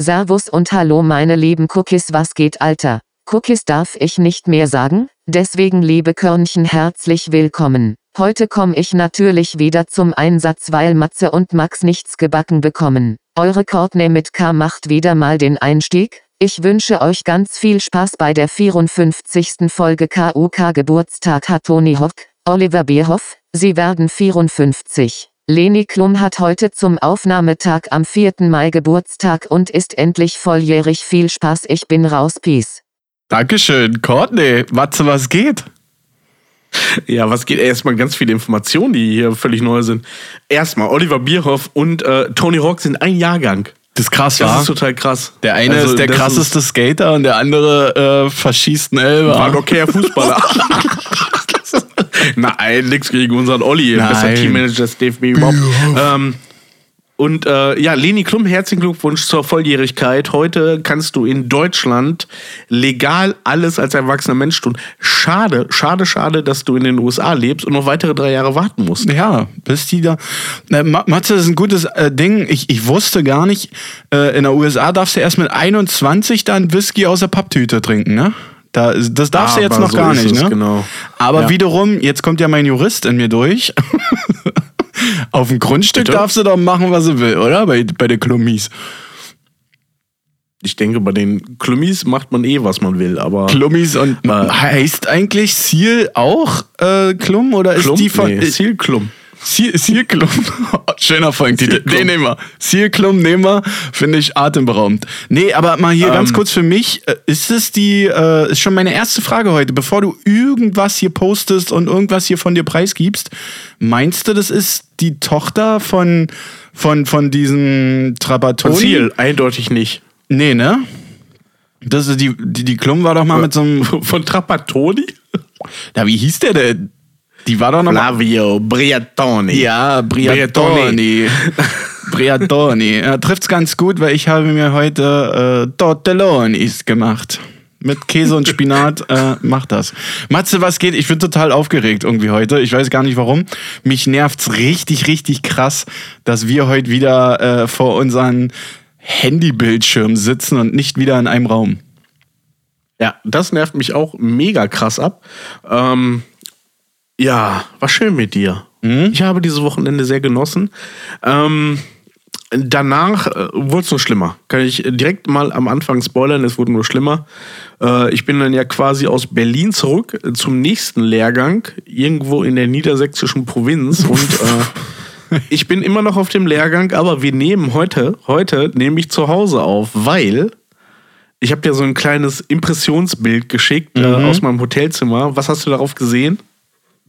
Servus und hallo meine lieben Cookies, was geht Alter? Cookies darf ich nicht mehr sagen, deswegen liebe Körnchen herzlich willkommen. Heute komme ich natürlich wieder zum Einsatz, weil Matze und Max nichts gebacken bekommen. Eure Courtney mit K macht wieder mal den Einstieg. Ich wünsche euch ganz viel Spaß bei der 54. Folge KUK Geburtstag hat Toni Hock, Oliver Bierhoff, sie werden 54. Leni Klum hat heute zum Aufnahmetag am 4. Mai Geburtstag und ist endlich volljährig. Viel Spaß, ich bin raus, Peace. Dankeschön, Courtney. Matze, was geht? Ja, was geht? Erstmal ganz viele Informationen, die hier völlig neu sind. Erstmal, Oliver Bierhoff und äh, Tony Hawk sind ein Jahrgang. Das ist krass, Das wa? ist total krass. Der eine Also, ist der das krasseste Skater und der andere äh, verschießt einen Elber. War ein okayer Fußballer. Nein, nix gegen unseren Olli. Nein. Bester Teammanager des DFB überhaupt. Ähm, und äh, ja, Leni Klum, herzlichen Glückwunsch zur Volljährigkeit. Heute kannst du in Deutschland legal alles als erwachsener Mensch tun. Schade, schade, schade, dass du in den USA lebst und noch weitere drei Jahre warten musst. Ja, bis die da. Äh, Ma- Matze, das ist ein gutes äh, Ding. Ich, ich wusste gar nicht, äh, in der USA darfst du erst mit 21 dann Whisky aus der Papptüte trinken, ne? Da, das darfst du jetzt Aber noch so gar nicht, ne? genau. Aber Ja. wiederum, jetzt kommt ja mein Jurist in mir durch. Auf dem Grundstück Bitte? darfst du doch machen, was du willst, oder? Bei, bei den Klummis. Ich denke, bei den Klummis macht man eh, was man will, aber. Klummis und Äh, heißt eigentlich Seal auch äh, Klum oder ist Klum? die von nee, Seal Klum. Seal, Seal Klum? Schöner Folgentitel. Den nehmen wir. Seal Klum nehmen wir, finde ich atemberaubend. Nee, aber mal hier ganz Ähm. kurz für mich, äh, ist es die, äh, ist schon meine erste Frage heute, bevor du irgendwas hier postest und irgendwas hier von dir preisgibst, meinst du, das ist die Tochter von, von, von diesem Trapattoni? Von Seal, eindeutig nicht. Nee, ne? Das ist die, die, die Klum war doch mal mit so einem, Von Trapattoni? na, wie hieß der denn? Die war doch noch Flavio Briatoni. Ja, Briatoni. Briatoni. Er trifft's ganz gut, weil ich habe mir heute äh, Tortellonis gemacht. Mit Käse und Spinat, äh, mach das. Matze, was geht? Ich bin total aufgeregt irgendwie heute. Ich weiß gar nicht warum. Mich nervt's richtig, richtig krass, dass wir heute wieder äh, vor unseren Handybildschirmen sitzen und nicht wieder in einem Raum. Ja, das nervt mich auch mega krass ab. Ähm, ja, war schön mit dir. Ich habe dieses Wochenende sehr genossen. Ähm, danach äh, wurde es nur schlimmer. Kann ich direkt mal am Anfang spoilern, es wurde nur schlimmer. Äh, ich bin dann ja quasi aus Berlin zurück äh, zum nächsten Lehrgang, irgendwo in der niedersächsischen Provinz. und äh, ich bin immer noch auf dem Lehrgang, aber wir nehmen heute, heute nehme ich zu Hause auf, weil ich habe dir so ein kleines Impressionsbild geschickt äh, aus meinem Hotelzimmer. Was hast du darauf gesehen?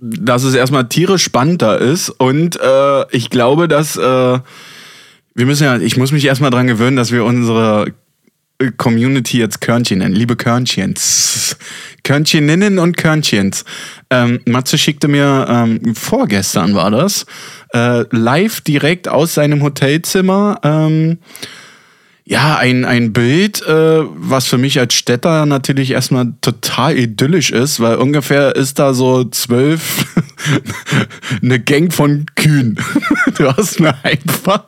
Dass es erstmal tierisch spannend da ist und äh, ich glaube, dass äh, wir müssen ja, ich muss mich erstmal dran gewöhnen, dass wir unsere äh, Community jetzt Körnchen nennen. Liebe Körnchens. Körncheninnen und Körnchens. Ähm, Matze schickte mir, ähm, vorgestern war das, äh, live direkt aus seinem Hotelzimmer ähm, ja, ein, ein Bild, äh, was für mich als Städter natürlich erstmal total idyllisch ist, weil ungefähr ist da so zwölf eine Gang von Kühen. Du hast mir einfach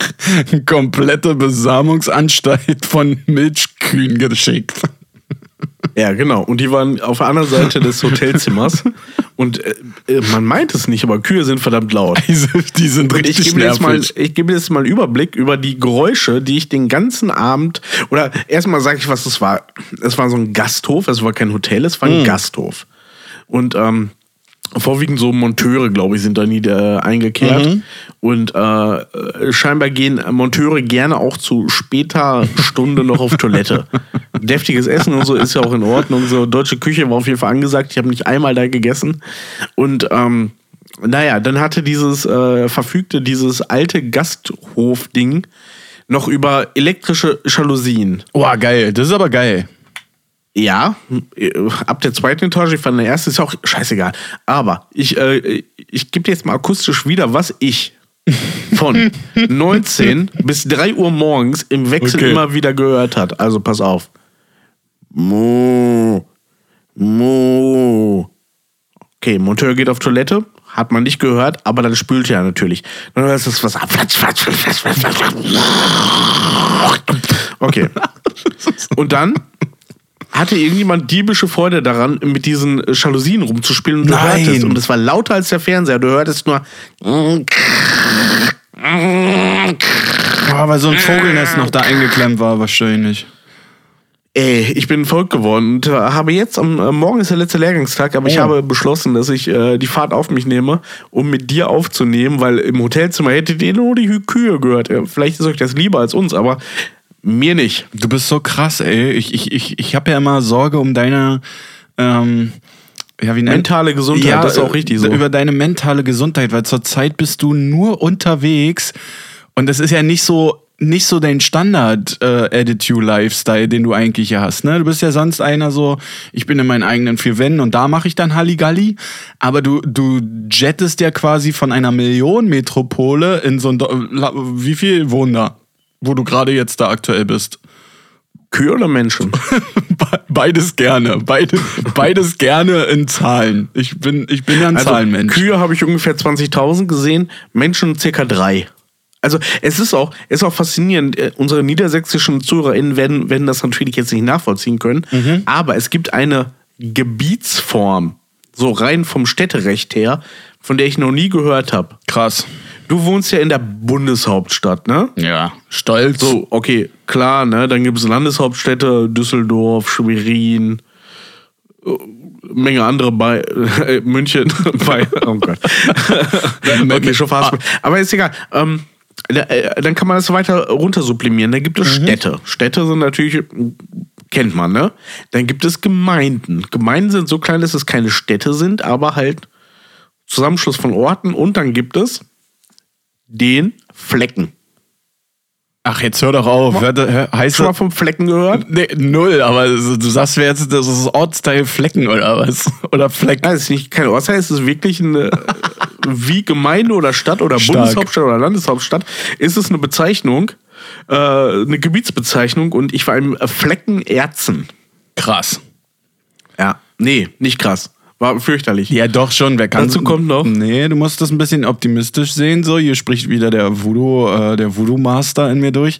eine komplette Besamungsanstalt von Milchkühen geschickt. Ja, genau. Und die waren auf der anderen Seite des Hotelzimmers. Und äh, äh, man meint es nicht, aber Kühe sind verdammt laut. Die sind, die sind Und ich richtig gebe jetzt mal, nervig. ich gebe dir jetzt mal einen Überblick über die Geräusche, die ich den ganzen Abend oder erstmal sage ich, was es war. Es war so ein Gasthof, es war kein Hotel, es war ein Gasthof. Und ähm, vorwiegend so Monteure, glaube ich, sind da nie äh, eingekehrt. Mhm. Und äh, scheinbar gehen Monteure gerne auch zu später Stunde noch auf Toilette. Deftiges Essen und so ist ja auch in Ordnung. So deutsche Küche war auf jeden Fall angesagt. Ich habe nicht einmal da gegessen. Und ähm, naja, dann hatte dieses äh, verfügte dieses alte Gasthof-Ding noch über elektrische Jalousien. Oh, geil. Das ist aber geil. Ja, äh, ab der zweiten Etage, ich fand der erste ist auch scheißegal. Aber ich, äh, ich gebe dir jetzt mal akustisch wieder, was ich von 19 bis 3 Uhr morgens im Wechsel Okay. immer wieder gehört hat. Also pass auf. Mo, Mo. Okay, Monteur geht auf Toilette, hat man nicht gehört, aber dann spült er natürlich. Dann hörst du es was ab. Okay. Und dann hatte irgendjemand diebische Freude daran, mit diesen Jalousien rumzuspielen und du Nein. hörtest. Und es war lauter als der Fernseher. Du hörtest nur. Oh, weil so ein Vogelnest noch da eingeklemmt war, wahrscheinlich. Ey, ich bin verrückt geworden und äh, habe jetzt am äh, Morgen ist der letzte Lehrgangstag, aber ich Oh. habe beschlossen, dass ich äh, die Fahrt auf mich nehme, um mit dir aufzunehmen, weil im Hotelzimmer hättet ihr nur die Kühe gehört. Vielleicht ist euch das lieber als uns, aber mir nicht. Du bist so krass, ey. Ich, ich, ich, ich habe ja immer Sorge um deine ähm, ja, wie Mentale Gesundheit, das ist auch richtig so. Über deine mentale Gesundheit, weil zurzeit bist du nur unterwegs und das ist ja nicht so nicht so dein Standard äh, den du eigentlich ja hast, ne? Du bist ja sonst einer so, ich bin in meinen eigenen vier Wänden und da mache ich dann Halligalli, aber du du jettest ja quasi von einer Millionenmetropole in so ein Do- wie viel wohnen da, wo du gerade jetzt da aktuell bist? Kühe oder Menschen? Be- Beides gerne. Beide, beides gerne in Zahlen. Ich bin, ich bin ja ein Zahlenmensch. Also, Kühe habe ich ungefähr 20.000 gesehen, Menschen circa drei. Also es ist auch, es ist auch faszinierend. äh, Unsere niedersächsischen ZuhörerInnen werden, werden das natürlich jetzt nicht nachvollziehen können. Mhm. Aber es gibt eine Gebietsform, so rein vom Städterecht her, von der ich noch nie gehört habe. Krass. Du wohnst ja in der Bundeshauptstadt, ne? Ja. Stolz. So, okay, klar, ne? Dann gibt es Landeshauptstädte, Düsseldorf, Schwerin, äh, Menge andere bei äh, München, bei, oh Gott. okay, schon fast. Aber ist egal. Ähm, äh, dann kann man das weiter runter sublimieren. Da gibt es Städte. Städte sind natürlich, kennt man, ne? Dann gibt es Gemeinden. Gemeinden sind so klein, dass es keine Städte sind, aber halt Zusammenschluss von Orten. Und dann gibt es den Flecken. Ach, jetzt hör doch auf. Hör, hör, heißt Schon mal vom Flecken gehört? nee, null, aber du sagst mir jetzt, das ist Ortsteil Flecken oder was? Oder Fleck. Nein, es ist nicht kein Ortsteil, es ist wirklich eine, wie Gemeinde oder Stadt oder Stark. Bundeshauptstadt oder Landeshauptstadt, ist es eine Bezeichnung, äh, eine Gebietsbezeichnung und ich war im Flecken Erzen. Krass. Ja. Nee, nicht krass. War fürchterlich. Ja, doch schon. Wer kann Dazu kommt noch- Nee, du musst das ein bisschen optimistisch sehen. So, hier spricht wieder der Voodoo, äh, der Voodoo-Master in mir durch.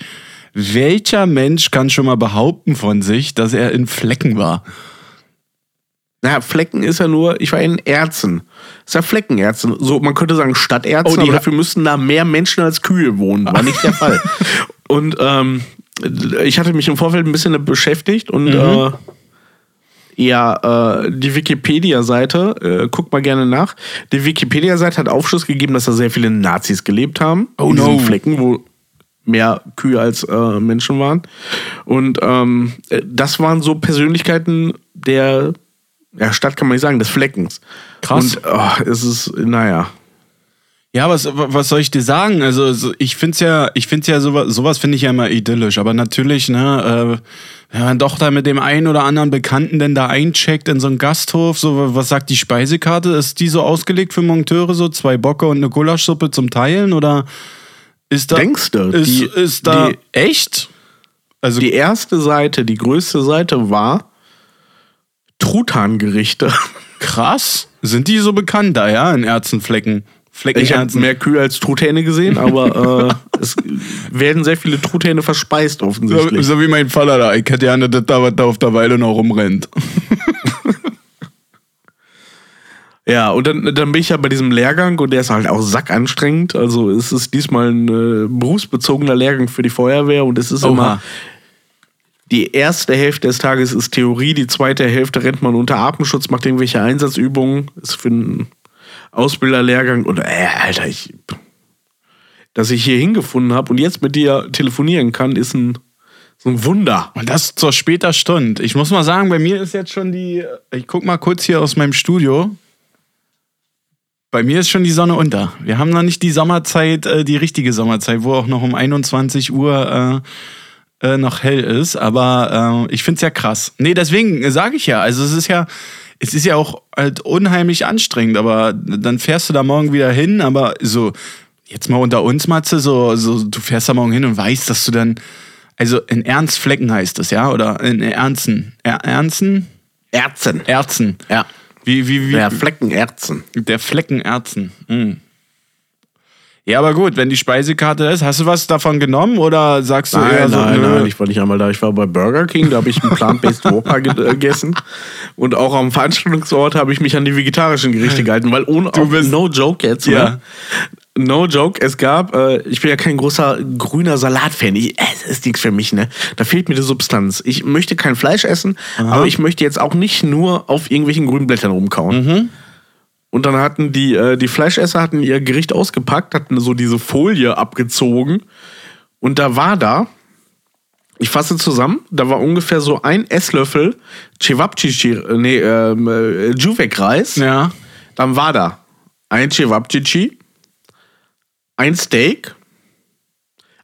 Welcher Mensch kann schon mal behaupten von sich, dass er in Flecken war? Na, Flecken ist ja nur, ich war in Erzen. Ist ja Fleckenärzen. So, man könnte sagen Stadtärzte, Oh, die aber dafür müssten da mehr Menschen als Kühe wohnen. War nicht der Fall. Und ähm, ich hatte mich im Vorfeld ein bisschen beschäftigt und Mhm. äh, ja, äh, die Wikipedia-Seite, äh, guck mal gerne nach. Die Wikipedia-Seite hat Aufschluss gegeben, dass da sehr viele Nazis gelebt haben. Oh in diesen no. Flecken, wo mehr Kühe als äh, Menschen waren. Und ähm, äh, das waren so Persönlichkeiten der ja, Stadt, kann man nicht sagen, des Fleckens. Krass. Und oh, es ist, naja. Ja, was, was soll ich dir sagen? Also so- ich find's ja, ich find's ja sowas, sowas finde ich ja immer idyllisch. Aber natürlich, ne, äh, wenn man doch da mit dem einen oder anderen Bekannten denn da eincheckt in so einen Gasthof, so was sagt die Speisekarte? Ist die so ausgelegt für Monteure, so zwei Bocke und eine Gulaschsuppe zum Teilen? Oder ist da. Denkst du, Ist, die- ist da die- echt? Also Die erste Seite, die größte Seite war Truthahngerichte. krass. Sind die so bekannt da, ja, in Erzenflecken? Ich habe mehr Kühe als Truthähne gesehen, aber äh, es werden sehr viele Truthähne verspeist So, offensichtlich. so wie mein Vater da. Ich hätte gerne das da, was da auf der Weile noch rumrennt. Ja, und dann, dann bin ich ja bei diesem Lehrgang und der ist halt auch sackanstrengend. Also es ist diesmal ein äh, berufsbezogener Lehrgang für die Feuerwehr und es ist Oha. immer die erste Hälfte des Tages ist Theorie, die zweite Hälfte rennt man unter Atemschutz, macht irgendwelche Einsatzübungen. Ist für einen Ausbilderlehrgang und äh, Alter, ich, dass ich hier hingefunden habe und jetzt mit dir telefonieren kann, ist ein, so ein Wunder. Und das zur später Stunde. Ich muss mal sagen, bei mir ist jetzt schon die. Ich guck mal kurz hier aus meinem Studio. Bei mir ist schon die Sonne unter. Wir haben noch nicht die Sommerzeit, äh, die richtige Sommerzeit, wo auch noch um 21 Uhr äh, äh, noch hell ist. Aber äh, ich find's ja krass. Nee, deswegen sage ich ja. Also es ist ja. Es ist ja auch halt unheimlich anstrengend, aber dann fährst du da morgen wieder hin, aber so, Jetzt mal unter uns, Matze, so, so du fährst da morgen hin und weißt, dass du dann, also in Ernstflecken heißt das, ja? Oder in Ernsten. Er, Ernsten? Erzen. Erzen. Ja. Wie, wie, wie? Der Fleckenerzen. Der Fleckenerzen. Mm. Ja, aber gut, wenn die Speisekarte ist, hast du was davon genommen oder sagst du eher Nein, so, nein, nö? nein, ich war nicht einmal da. Ich war bei Burger King, da habe ich einen Plant-Based Whopper äh, gegessen. Und auch am Veranstaltungsort habe ich mich an die vegetarischen Gerichte gehalten, weil ohne auch, bist- no joke jetzt, Ja. ne? No joke, es gab, äh, ich bin ja kein großer grüner Salatfan. Ich, äh, es ist nichts für mich, ne? Da fehlt mir die Substanz. Ich möchte kein Fleisch essen, aber ich möchte jetzt auch nicht nur auf irgendwelchen grünen Blättern rumkauen. Und dann hatten die, äh, die Fleischesser hatten ihr Gericht ausgepackt, hatten so diese Folie abgezogen. Und da war da, ich fasse zusammen, da war ungefähr so ein Esslöffel Cevapcici, äh, nee, ähm, äh, Juvek-Reis. Ja. Dann war da ein Cevapcici, ein Steak,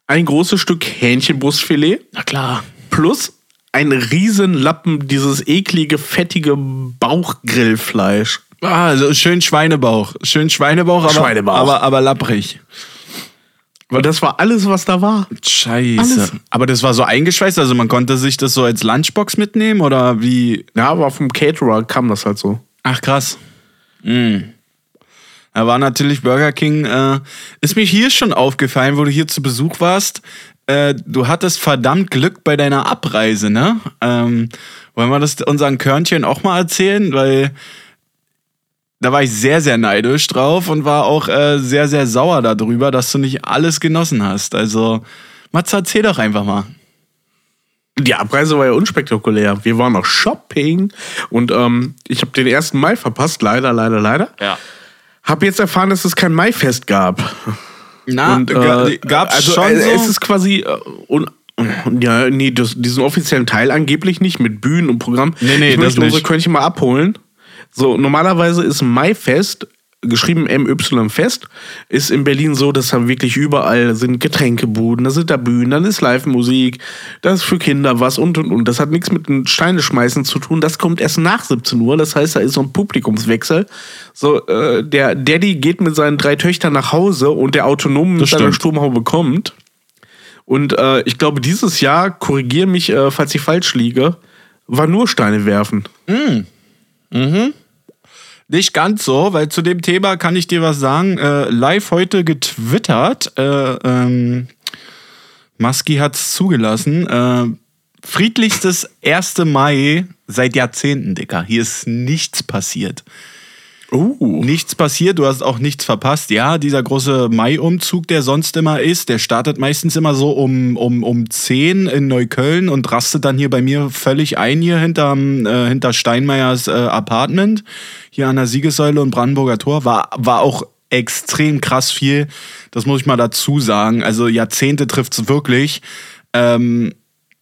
ein großes Stück Hähnchenbrustfilet Na klar. plus ein Riesenlappen dieses eklige, fettige Bauchgrillfleisch. Ah, also schön Schweinebauch. Schön Schweinebauch, aber, Schweinebauch. aber, aber lapprig. Weil das war alles, was da war. Scheiße. Alles. Aber das war so eingeschweißt, also man konnte sich das so als Lunchbox mitnehmen oder wie? Ja, aber vom Caterer kam das halt so. Ach krass. Mm. Da war natürlich Burger King. Äh, ist mir hier schon aufgefallen, wo du hier zu Besuch warst. Äh, du hattest verdammt Glück bei deiner Abreise, ne? Ähm, wollen wir das unseren Körnchen auch mal erzählen? Weil da war ich sehr, sehr neidisch drauf und war auch äh, sehr, sehr sauer darüber, dass du nicht alles genossen hast. Also, Matze, erzähl doch einfach mal. Die Abreise war ja unspektakulär. Wir waren noch Shopping und ähm, ich habe den 1. Mai verpasst. Leider, leider, leider. Ja. Hab jetzt erfahren, dass es kein Maifest gab. Na, und, äh, gab's also, schon äh, so? Es ist quasi. Äh, un ja, nee, das, diesen offiziellen Teil angeblich nicht mit Bühnen und Programm. Nee, nee, ich das möchte unsere nicht. Körnchen mal abholen. So, normalerweise ist Maifest, geschrieben MY Fest, ist in Berlin so, dass da wirklich überall sind Getränkebuden, da sind da Bühnen, dann ist Live-Musik, das ist für Kinder was und und und. Das hat nichts mit dem Steine schmeißen zu tun. Das kommt erst nach 17 Uhr. Das heißt, da ist so ein Publikumswechsel. So, äh, der Daddy geht mit seinen drei Töchtern nach Hause und der Autonom mit seiner stimmt. Stromhaube kommt. Und äh, ich glaube, dieses Jahr, korrigiere mich, äh, falls ich falsch liege, war nur Steine werfen. Nicht ganz so, weil zu dem Thema kann ich dir was sagen. Äh, live heute getwittert. Äh, ähm, Maski hat's zugelassen. Äh, friedlichstes 1. Mai seit Jahrzehnten, Dicker. Hier ist nichts passiert. Uh. Nichts passiert, du hast auch nichts verpasst. Ja, dieser große Mai-Umzug, der sonst immer ist, der startet meistens immer so um, um, um 10 in Neukölln und rastet dann hier bei mir völlig ein, hier hinterm, äh, hinter Steinmeiers äh, Apartment, hier an der Siegessäule und Brandenburger Tor. War, war auch extrem krass viel. Das muss ich mal dazu sagen. Also Jahrzehnte trifft's wirklich. Ähm,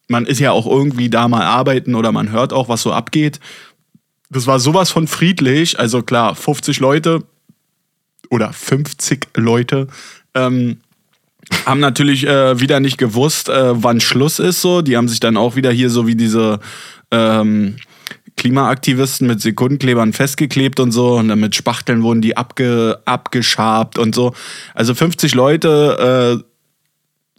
man ist ja auch irgendwie da mal arbeiten oder man hört auch, was so abgeht. Das war sowas von friedlich. Also klar, 50 Leute oder 50 Leute ähm, haben natürlich äh, wieder nicht gewusst, äh, wann Schluss ist. So, die haben sich dann auch wieder hier so wie diese ähm, Klimaaktivisten mit Sekundenklebern festgeklebt und so und dann mit Spachteln wurden die abge, abgeschabt und so. Also 50 Leute äh,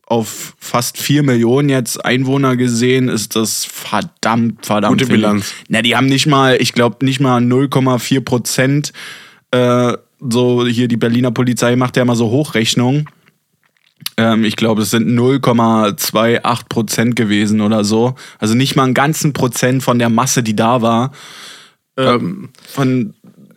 auf fast 4 Millionen jetzt Einwohner gesehen, ist das verdammt, verdammt Gute viel. Bilanz. Na, die haben nicht mal, ich glaube, nicht mal 0,4 Prozent. Äh, so, hier die Berliner Polizei macht ja immer so Hochrechnungen. Ähm, ich glaube, es sind 0,28 Prozent gewesen oder so. Also nicht mal einen ganzen Prozent von der Masse, die da war. Ähm, Von,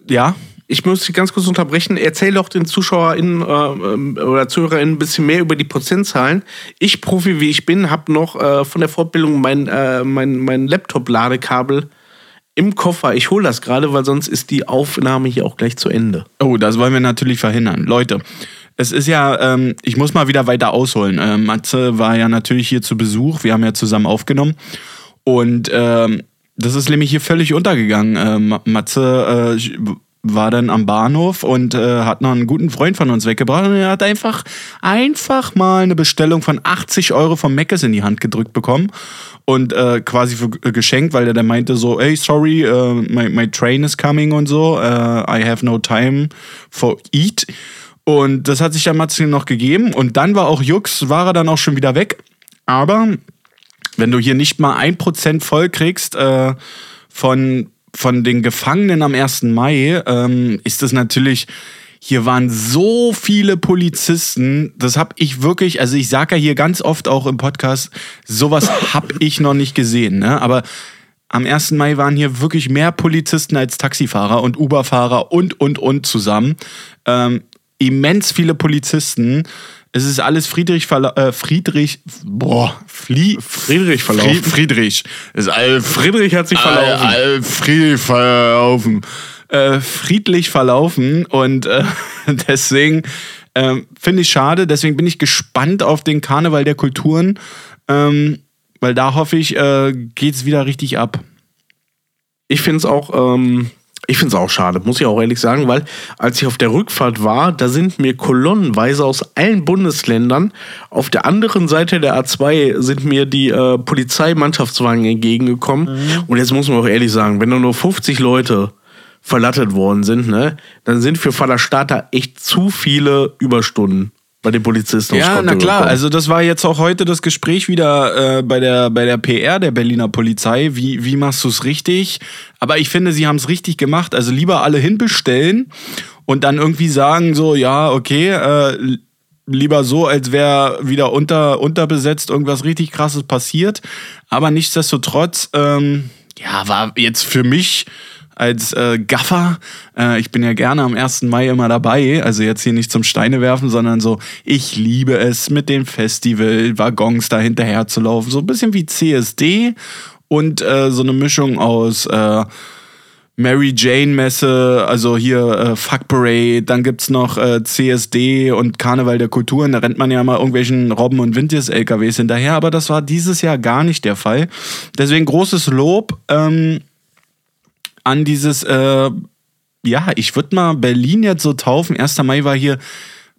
ja. Ich muss dich ganz kurz unterbrechen. Erzähl doch den ZuschauerInnen äh, ähm, oder ZuhörerInnen ein bisschen mehr über die Prozentzahlen. Ich, Profi wie ich bin, habe noch äh, von der Fortbildung mein, äh, mein, mein Laptop-Ladekabel im Koffer. Ich hole das gerade, weil sonst ist die Aufnahme hier auch gleich zu Ende. Oh, das wollen wir natürlich verhindern. Leute, es ist ja, ähm, ich muss mal wieder weiter ausholen. Ähm, Matze war ja natürlich hier zu Besuch. Wir haben ja zusammen aufgenommen. Und ähm, das ist nämlich hier völlig untergegangen. Ähm, Matze äh, war dann am Bahnhof und äh, hat noch einen guten Freund von uns weggebracht. Und er hat einfach, einfach mal eine Bestellung von 80 Euro vom Meckes in die Hand gedrückt bekommen. Und äh, quasi für, äh, geschenkt, weil er dann meinte so, hey, sorry, uh, my, my train is coming und so. Uh, I have no time for eat. Und das hat sich dann Matze noch gegeben. Und dann war auch Jux, war er dann auch schon wieder weg. Aber wenn du hier nicht mal ein Prozent voll kriegst äh, von, von den Gefangenen am 1. Mai, ähm, ist das natürlich. Hier waren so viele Polizisten, das habe ich wirklich, also ich sage ja hier ganz oft auch im Podcast, sowas habe ich noch nicht gesehen. Ne? Aber am 1. Mai waren hier wirklich mehr Polizisten als Taxifahrer und Uberfahrer und, und, und zusammen. Ähm, immens viele Polizisten. Es ist alles Friedrich verla äh, Friedrich boah Flie Friedrich verlaufen. Fried Friedrich. Es ist all Friedrich hat sich verlaufen. All, all Friedrich verlaufen. Äh, friedlich verlaufen und äh, deswegen äh, finde ich schade. Deswegen bin ich gespannt auf den Karneval der Kulturen, ähm, weil da hoffe ich äh, geht's wieder richtig ab. Ich finde es auch, ähm, ich finde es auch schade, muss ich auch ehrlich sagen, weil als ich auf der Rückfahrt war, da sind mir kolonnenweise aus allen Bundesländern, auf der anderen Seite der A2 sind mir die äh, Polizeimannschaftswagen entgegengekommen. Mhm. Und jetzt muss man auch ehrlich sagen, wenn da nur 50 Leute verlattet worden sind, ne, dann sind für Vater Starter echt zu viele Überstunden bei den Polizisten Ja, na klar. gekommen. Also das war jetzt auch heute das Gespräch wieder äh, bei, der, bei der PR der Berliner Polizei. Wie, wie machst du es richtig? Aber ich finde, sie haben es richtig gemacht. Also lieber alle hinbestellen und dann irgendwie sagen so, ja, okay, äh, lieber so, als wäre wieder unter, unterbesetzt irgendwas richtig krasses passiert. Aber nichtsdestotrotz, ähm, ja, war jetzt für mich als äh, Gaffer. Äh, ich bin ja gerne am 1. Mai immer dabei. Also jetzt hier nicht zum Steine werfen, sondern so, ich liebe es, mit dem Festival-Waggons da hinterher zu laufen. So ein bisschen wie CSD und äh, so eine Mischung aus äh, Mary Jane Messe, also hier äh, Fuck Parade, dann gibt's noch äh, CSD und Karneval der Kulturen, da rennt man ja mal irgendwelchen Robben und Winters LKWs hinterher, aber das war dieses Jahr gar nicht der Fall. Deswegen großes Lob ähm, an dieses, äh, ja, ich würde mal Berlin jetzt so taufen. 1. Mai war hier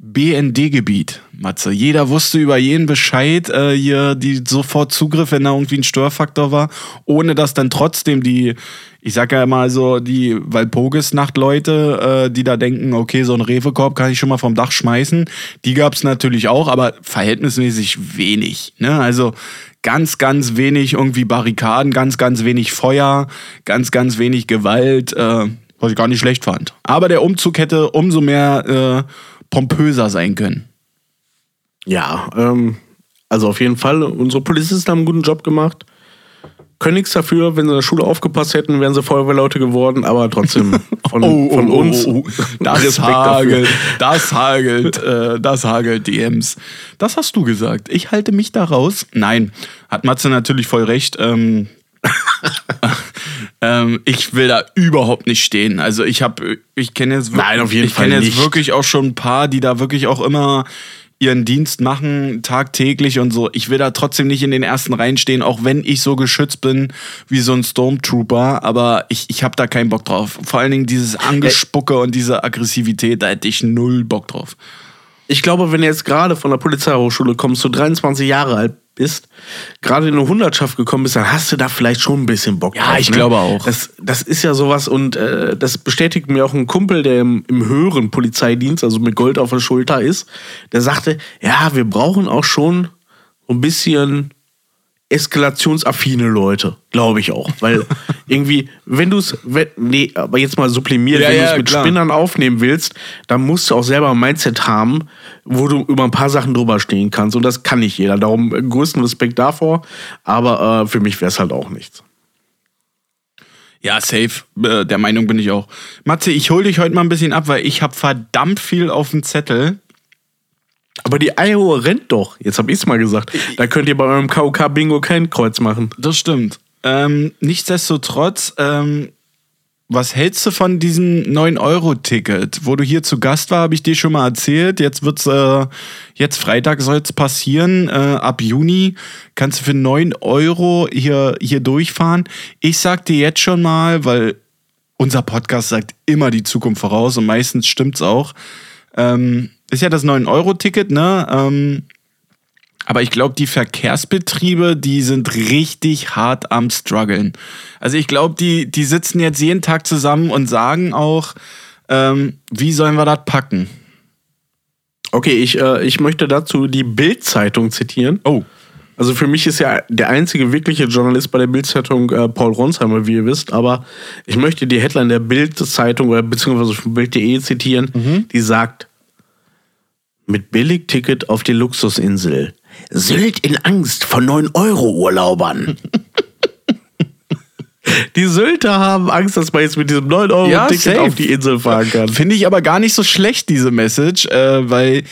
BND-Gebiet, Matze. Jeder wusste über jeden Bescheid, äh, hier die sofort Zugriff, wenn da irgendwie ein Störfaktor war, ohne dass dann trotzdem die, ich sag ja mal so, die Walpurgis-Nacht-Leute, äh, die da denken, okay, so ein Rewe-Korb kann ich schon mal vom Dach schmeißen, die gab's natürlich auch, aber verhältnismäßig wenig. Ne? Also ganz, ganz wenig irgendwie Barrikaden, ganz, ganz wenig Feuer, ganz, ganz wenig Gewalt, äh, was ich gar nicht schlecht fand. Aber der Umzug hätte umso mehr äh, pompöser sein können. Ja, ähm, also auf jeden Fall, unsere Polizisten haben einen guten Job gemacht. Können nichts dafür, wenn sie in der Schule aufgepasst hätten, wären sie Feuerwehrleute geworden, aber trotzdem von, von uns. Das Respekt hagelt, das hagelt, äh, das hagelt DMs. Das hast du gesagt. Ich halte mich da raus. Nein, hat Matze natürlich voll recht. Ähm, ähm, ich will da überhaupt nicht stehen. Also ich habe, ich kenne jetzt, wirklich- Nein, auf jeden ich Fall kenne jetzt wirklich auch schon ein paar, die da wirklich auch immer ihren Dienst machen, tagtäglich und so. Ich will da trotzdem nicht in den ersten Reihen stehen, auch wenn ich so geschützt bin wie so ein Stormtrooper, aber ich, ich habe da keinen Bock drauf. Vor allen Dingen dieses Angespucke und diese Aggressivität, da hätte ich null Bock drauf. Ich glaube, wenn du jetzt gerade von der Polizeihochschule kommst, du 23 Jahre alt bist, gerade in eine Hundertschaft gekommen bist, dann hast du da vielleicht schon ein bisschen Bock Ja, ich glaube auch. Das, das ist ja sowas und äh, das bestätigt mir auch ein Kumpel, der im, im höheren Polizeidienst, also mit Gold auf der Schulter ist, der sagte, ja, wir brauchen auch schon ein bisschen eskalationsaffine Leute, glaube ich auch. Weil irgendwie, wenn du es, nee, aber jetzt mal sublimiert, Ja, wenn du ja, es mit klar. Spinnern aufnehmen willst, dann musst du auch selber ein Mindset haben, wo du über ein paar Sachen drüber stehen kannst. Und das kann nicht jeder. Darum äh, größten Respekt davor. Aber äh, für mich wäre es halt auch nichts. Ja, safe. Äh, der Meinung bin ich auch. Matze, ich hol dich heute mal ein bisschen ab, weil ich habe verdammt viel auf dem Zettel. Aber die Iowa rennt doch. Jetzt habe ich es mal gesagt. Da könnt ihr bei eurem KOK-Bingo kein Kreuz machen. Das stimmt. Ähm, nichtsdestotrotz, ähm, was hältst du von diesem 9-Euro-Ticket? Wo du hier zu Gast war, habe ich dir schon mal erzählt. Jetzt wird's, äh, jetzt Freitag soll es passieren. Äh, ab Juni kannst du für 9 Euro hier, hier durchfahren. Ich sag dir jetzt schon mal, weil unser Podcast sagt immer die Zukunft voraus und meistens stimmt's auch. Ähm, ist ja das 9-Euro-Ticket, ne? Ähm, aber ich glaube, die Verkehrsbetriebe, die sind richtig hart am struggeln. Also ich glaube, die, die sitzen jetzt jeden Tag zusammen und sagen auch, ähm, wie sollen wir das packen? Okay, ich, äh, ich möchte dazu die Bild-Zeitung zitieren. Oh. Also für mich ist ja der einzige wirkliche Journalist bei der Bild-Zeitung äh, Paul Ronsheimer, wie ihr wisst, aber ich möchte die Headline der Bild-Zeitung oder beziehungsweise von Bild.de zitieren, die sagt, mit Billigticket auf die Luxusinsel. Sylt in Angst vor 9-Euro-Urlaubern. die Sylter haben Angst, dass man jetzt mit diesem 9-Euro-Ticket safe. auf die Insel fahren kann. Finde ich aber gar nicht so schlecht, diese Message, äh, weil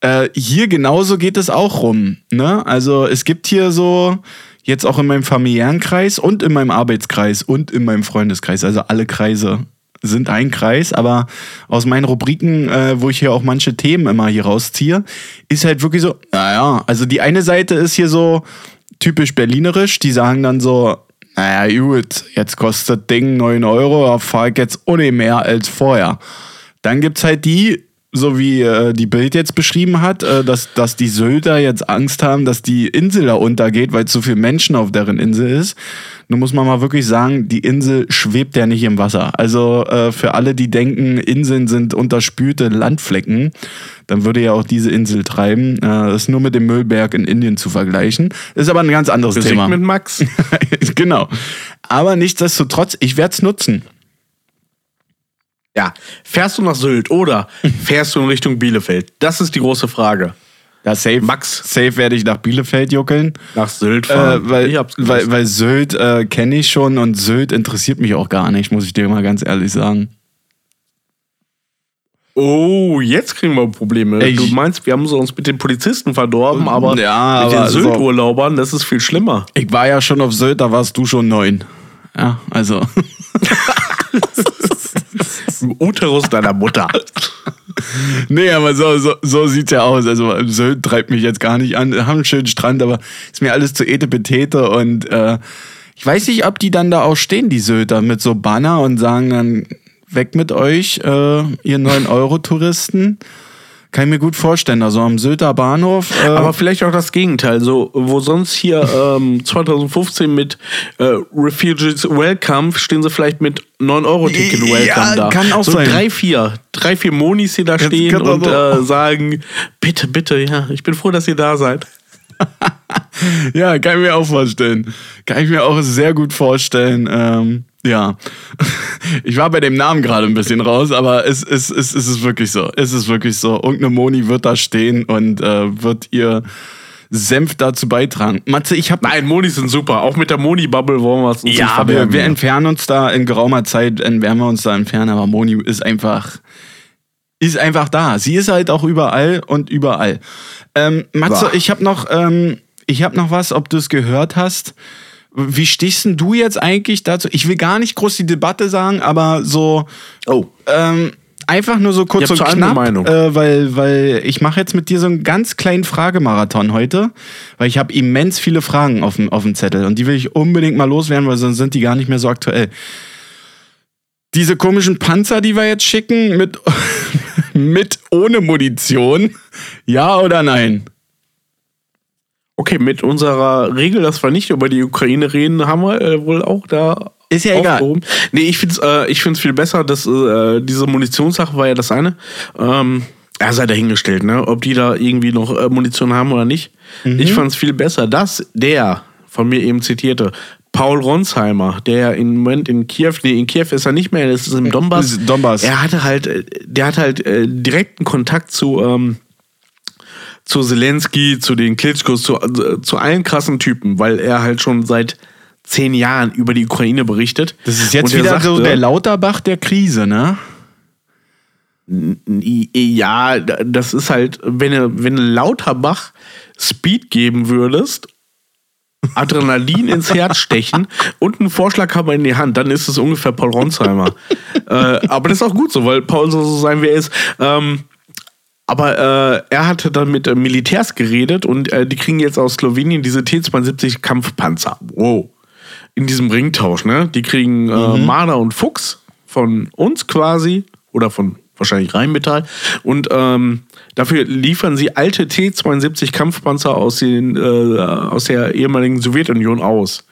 äh, hier genauso geht es auch rum. Ne? Also es gibt hier so, jetzt auch in meinem familiären Kreis und in meinem Arbeitskreis und in meinem Freundeskreis, also alle Kreise sind ein Kreis, aber aus meinen Rubriken, äh, wo ich hier auch manche Themen immer hier rausziehe, ist halt wirklich so, naja, also die eine Seite ist hier so typisch berlinerisch, die sagen dann so, naja gut, jetzt kostet Ding 9 Euro, da fahr ich jetzt ohne mehr als vorher. Dann gibt's halt die, so wie äh, die Bild jetzt beschrieben hat, äh, dass, dass die Sylter jetzt Angst haben, dass die Insel da untergeht, weil zu viele Menschen auf deren Insel ist. Nun muss man mal wirklich sagen, die Insel schwebt ja nicht im Wasser. Also äh, für alle, die denken, Inseln sind unterspülte Landflecken, dann würde ja auch diese Insel treiben. Äh, das ist nur mit dem Müllberg in Indien zu vergleichen. Ist aber ein ganz anderes Physik Thema. mit Max. genau. Aber nichtsdestotrotz, ich werde es nutzen. Ja, fährst du nach Sylt oder fährst du in Richtung Bielefeld? Das ist die große Frage. Ja, safe, Max. safe werde ich nach Bielefeld juckeln. Nach Sylt Äh, fahren? weil, ich hab's gewusst. weil, weil Sylt äh, kenne ich schon und Sylt interessiert mich auch gar nicht, muss ich dir mal ganz ehrlich sagen. oh, jetzt kriegen wir Probleme. Ey, du ich- meinst, wir haben so uns mit den Polizisten verdorben, aber Ja, mit aber den so- Sylt-Urlaubern, das ist viel schlimmer. Ich war ja schon auf Sylt, da warst du schon neun. Ja, also. Im Uterus deiner Mutter. nee, aber so, so, so sieht's ja aus. Also Sylt treibt mich jetzt gar nicht an. Wir haben einen schönen Strand, aber ist mir alles zu etepetete und äh, ich weiß nicht, ob die dann da auch stehen, die Sylter, mit so Banner und sagen dann, weg mit euch, äh, ihr 9-Euro-Touristen. Kann ich mir gut vorstellen. Also am Sylter Bahnhof. Äh, Aber vielleicht auch das Gegenteil. So, wo sonst hier ähm, 2015 mit äh, Refugees Welcome stehen sie vielleicht mit 9-Euro-Ticket Ja, Welcome da. kann auch so sein. drei, vier, drei, vier Monis, die da Jetzt stehen kann und äh, sagen, bitte, bitte, ja, ich bin froh, dass ihr da seid. Ja, kann ich mir auch vorstellen. Kann ich mir auch sehr gut vorstellen. Ähm, ja. Ich war bei dem Namen gerade ein bisschen raus, aber es, es, es, es ist wirklich so. Es ist wirklich so. Irgendeine Moni wird da stehen und äh, wird ihr Senf dazu beitragen. Matze, ich habe Nein, Monis sind super. Auch mit der Moni-Bubble wollen wir es uns nicht Ja, wir, verderben. wir entfernen uns da in geraumer Zeit, werden wir uns da entfernen, aber Moni ist einfach, ist einfach da. Sie ist halt auch überall und überall. Ähm, Matze, Bah. ich habe noch, ähm, ich habe noch was, ob du es gehört hast. Wie stichst denn du jetzt eigentlich dazu? Ich will gar nicht groß die Debatte sagen, aber so oh, ähm, einfach nur so kurz und allem knapp. Äh, weil, weil ich mache jetzt mit dir so einen ganz kleinen Fragemarathon heute, weil ich habe immens viele Fragen auf dem, auf dem Zettel und die will ich unbedingt mal loswerden, weil sonst sind die gar nicht mehr so aktuell. Diese komischen Panzer, die wir jetzt schicken, mit, mit ohne Munition, ja oder nein? Okay, mit unserer Regel, dass wir nicht über die Ukraine reden, haben wir äh, wohl auch da. Ist ja egal. aufgehoben. Nee, ich finde es äh, ich find's viel besser, dass äh, diese Munitionssache war ja das eine. Ähm, er sei dahingestellt, ne? ob die da irgendwie noch äh, Munition haben oder nicht. Mhm. Ich fand es viel besser, dass der von mir eben zitierte Paul Ronsheimer, der im Moment in Kiew, nee, in Kiew ist er nicht mehr, das ist im Donbass. ist Donbass. Er hatte halt, äh, der hat halt äh, direkten Kontakt zu, ähm, zu Zelensky, zu den Klitschkos, zu, äh, zu allen krassen Typen, weil er halt schon seit zehn Jahren über die Ukraine berichtet. Das ist jetzt er wieder so sagte, der Lauterbach der Krise, ne? Ja, das ist halt, wenn du, wenn du Lauterbach Speed geben würdest, Adrenalin ins Herz stechen und einen Vorschlaghammer in die Hand, dann ist es ungefähr Paul Ronsheimer. äh, aber das ist auch gut so, weil Paul so sein, wie er ist. Ähm, aber äh, er hatte dann mit äh, Militärs geredet und äh, die kriegen jetzt aus Slowenien diese T-72 Kampfpanzer. Wow. In diesem Ringtausch, ne? Die kriegen äh, Marder und Fuchs von uns quasi oder von wahrscheinlich Rheinmetall. Und ähm, dafür liefern sie alte T-72 Kampfpanzer aus, den, äh, aus der ehemaligen Sowjetunion aus.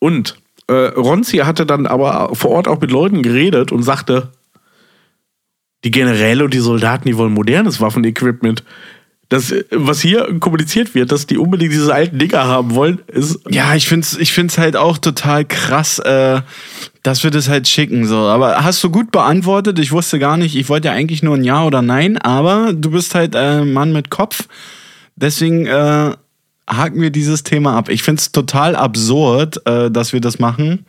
Und äh, Ronzi hatte dann aber vor Ort auch mit Leuten geredet und sagte, die Generäle und die Soldaten, die wollen modernes Waffenequipment. Das, was hier kommuniziert wird, dass die unbedingt diese alten Dinger haben wollen, ist. Ja, ich find's, ich find's halt auch total krass, äh, dass wir das halt schicken. So. Aber hast du gut beantwortet. Ich wusste gar nicht, ich wollte ja eigentlich nur ein Ja oder Nein, aber du bist halt äh, Mann mit Kopf. Deswegen äh, haken wir dieses Thema ab. Ich find's total absurd, äh, dass wir das machen.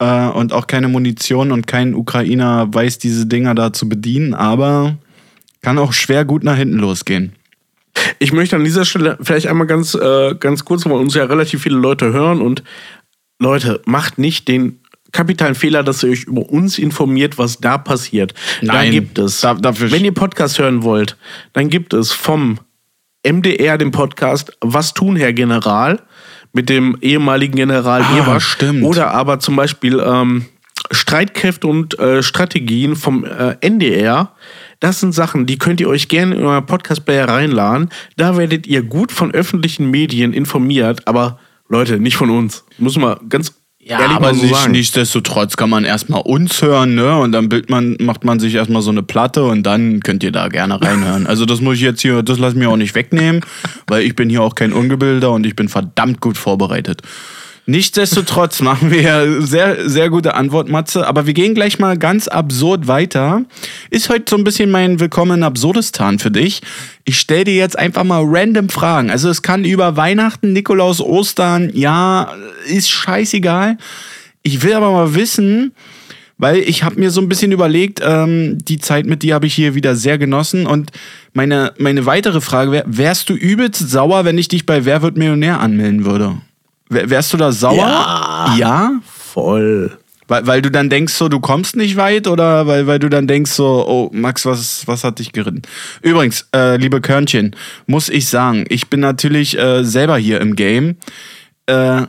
Äh, und auch keine Munition und kein Ukrainer weiß, diese Dinger da zu bedienen, aber kann auch schwer gut nach hinten losgehen. Ich möchte an dieser Stelle vielleicht einmal ganz, äh, ganz kurz, weil uns ja relativ viele Leute hören und Leute, macht nicht den kapitalen Fehler, dass ihr euch über uns informiert, was da passiert. da Nein, gibt es, da- dafür- wenn ihr Podcast hören wollt, dann gibt es vom MDR den Podcast Was tun, Herr General? Mit dem ehemaligen General Ah, Eber. stimmt. Oder aber zum Beispiel ähm, Streitkräfte und äh, Strategien vom äh, NDR. Das sind Sachen, die könnt ihr euch gerne in euer Podcast-Player reinladen. Da werdet ihr gut von öffentlichen Medien informiert, aber Leute, nicht von uns. Muss man ganz ehrlich aber nicht, sagen. nichtsdestotrotz kann man erstmal uns hören, ne? Und dann bildet man, macht man sich erstmal so eine Platte und dann könnt ihr da gerne reinhören. Also das muss ich jetzt hier, das lasse ich mir auch nicht wegnehmen, weil ich bin hier auch kein Ungebilder und ich bin verdammt gut vorbereitet. Nichtsdestotrotz machen wir ja sehr, sehr gute Antwort, Matze. Aber wir gehen gleich mal ganz absurd weiter. Ist heute so ein bisschen mein Willkommen in Absurdistan für dich. Ich stelle dir jetzt einfach mal random Fragen. Also es kann über Weihnachten, Nikolaus, Ostern, ja, ist scheißegal. Ich will aber mal wissen, weil ich habe mir so ein bisschen überlegt, ähm, die Zeit mit dir habe ich hier wieder sehr genossen. Und meine, meine weitere Frage wäre, wärst du übelst sauer, wenn ich dich bei Wer wird Millionär anmelden würde? Wär- Wärst du da sauer? Ja. Ja? Voll. Weil, weil du dann denkst, so, du kommst nicht weit oder weil, weil du dann denkst, so, oh, Max, was, was hat dich geritten? Übrigens, äh, liebe Körnchen, muss ich sagen, ich bin natürlich äh, selber hier im Game. Äh,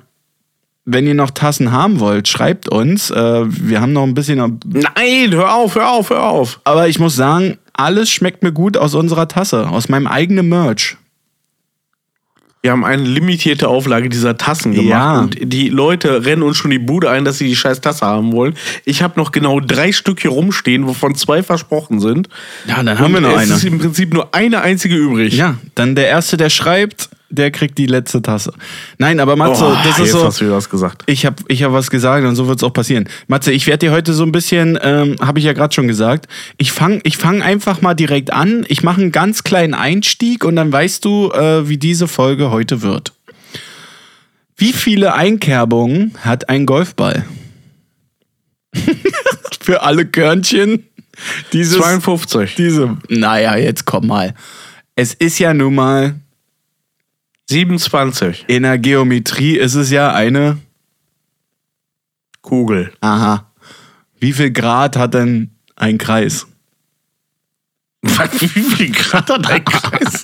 wenn ihr noch Tassen haben wollt, schreibt uns. Äh, wir haben noch ein bisschen. Nein, hör auf, hör auf, hör auf. Aber ich muss sagen, alles schmeckt mir gut aus unserer Tasse, aus meinem eigenen Merch. Wir haben eine limitierte Auflage dieser Tassen gemacht Ja. und die Leute rennen uns schon die Bude ein, dass sie die scheiß Tasse haben wollen. Ich habe noch genau drei Stück hier rumstehen, wovon zwei versprochen sind. Ja, dann haben wir Und noch es eine. ist im Prinzip nur eine einzige übrig. Ja, dann der Erste, der schreibt, der kriegt die letzte Tasse. Nein, aber Matze, Oh, das ist jetzt so. hast du was gesagt. Ich habe ich hab was gesagt und so wird es auch passieren. Matze, ich werde dir heute so ein bisschen, ähm, habe ich ja gerade schon gesagt, ich fange ich fang einfach mal direkt an. Ich mache einen ganz kleinen Einstieg und dann weißt du, äh, wie diese Folge heute wird. Wie viele Einkerbungen hat ein Golfball? Für alle Körnchen. Dieses, 52. diese, naja, jetzt komm mal. Es ist ja nun mal, 27. in der Geometrie ist es ja eine Kugel. Aha. Wie viel Grad hat denn ein Kreis? Wie viel Grad hat ein Kreis?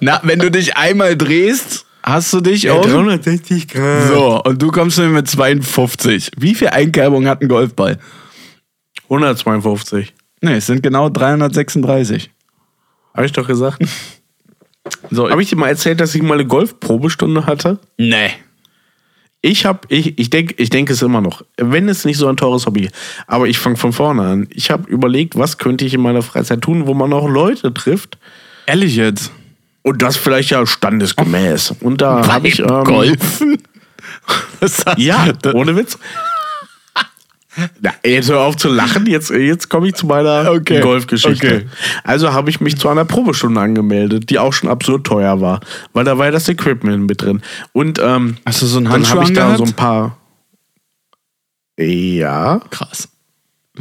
Na, wenn du dich einmal drehst, hast du dich um. 360 Grad. So, und du kommst mir mit 52. Wie viel Einkerbung hat ein Golfball? 152. Ne, es sind genau 336. Habe ich doch gesagt. So, Habe ich dir mal erzählt, dass ich mal eine Golfprobestunde hatte? nee. Ich habe, ich, ich denke, ich denke es immer noch, wenn es nicht so ein teures Hobby, aber ich fange von vorne an. Ich habe überlegt, was könnte ich in meiner Freizeit tun, wo man auch Leute trifft Ehrlich jetzt? und das vielleicht ja standesgemäß. Und da habe ich ähm, Golfen? Ja, ohne Witz. Na, jetzt hör auf zu lachen, jetzt, jetzt komme ich zu meiner Okay, Golfgeschichte. okay. Also habe ich mich zu einer Probestunde angemeldet, die auch schon absurd teuer war, weil da war ja das Equipment mit drin. Und ähm, Hast du so einen dann habe ich da so ein paar. Ja, Krass.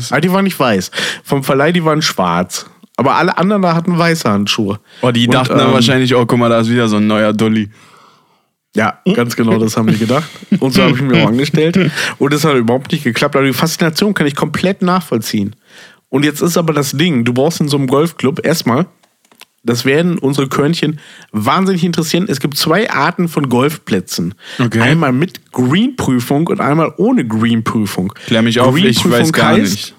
aber die waren nicht weiß. Vom Verleih, die waren schwarz. Aber alle anderen da hatten weiße Handschuhe. Oh, die Und, dachten dann ähm, wahrscheinlich, oh, guck mal, da ist wieder so ein neuer Dulli. Ja, ganz genau, das haben die gedacht. Und so habe ich mich auch angestellt. Und das hat überhaupt nicht geklappt. Aber die Faszination kann ich komplett nachvollziehen. Und jetzt ist aber das Ding, du brauchst in so einem Golfclub erstmal, das werden unsere Körnchen wahnsinnig interessieren. Es gibt zwei Arten von Golfplätzen. Okay. Einmal mit Green-Prüfung und einmal ohne Green-Prüfung. Klär mich auf, ich Green-Prüfung weiß gar heißt- nicht.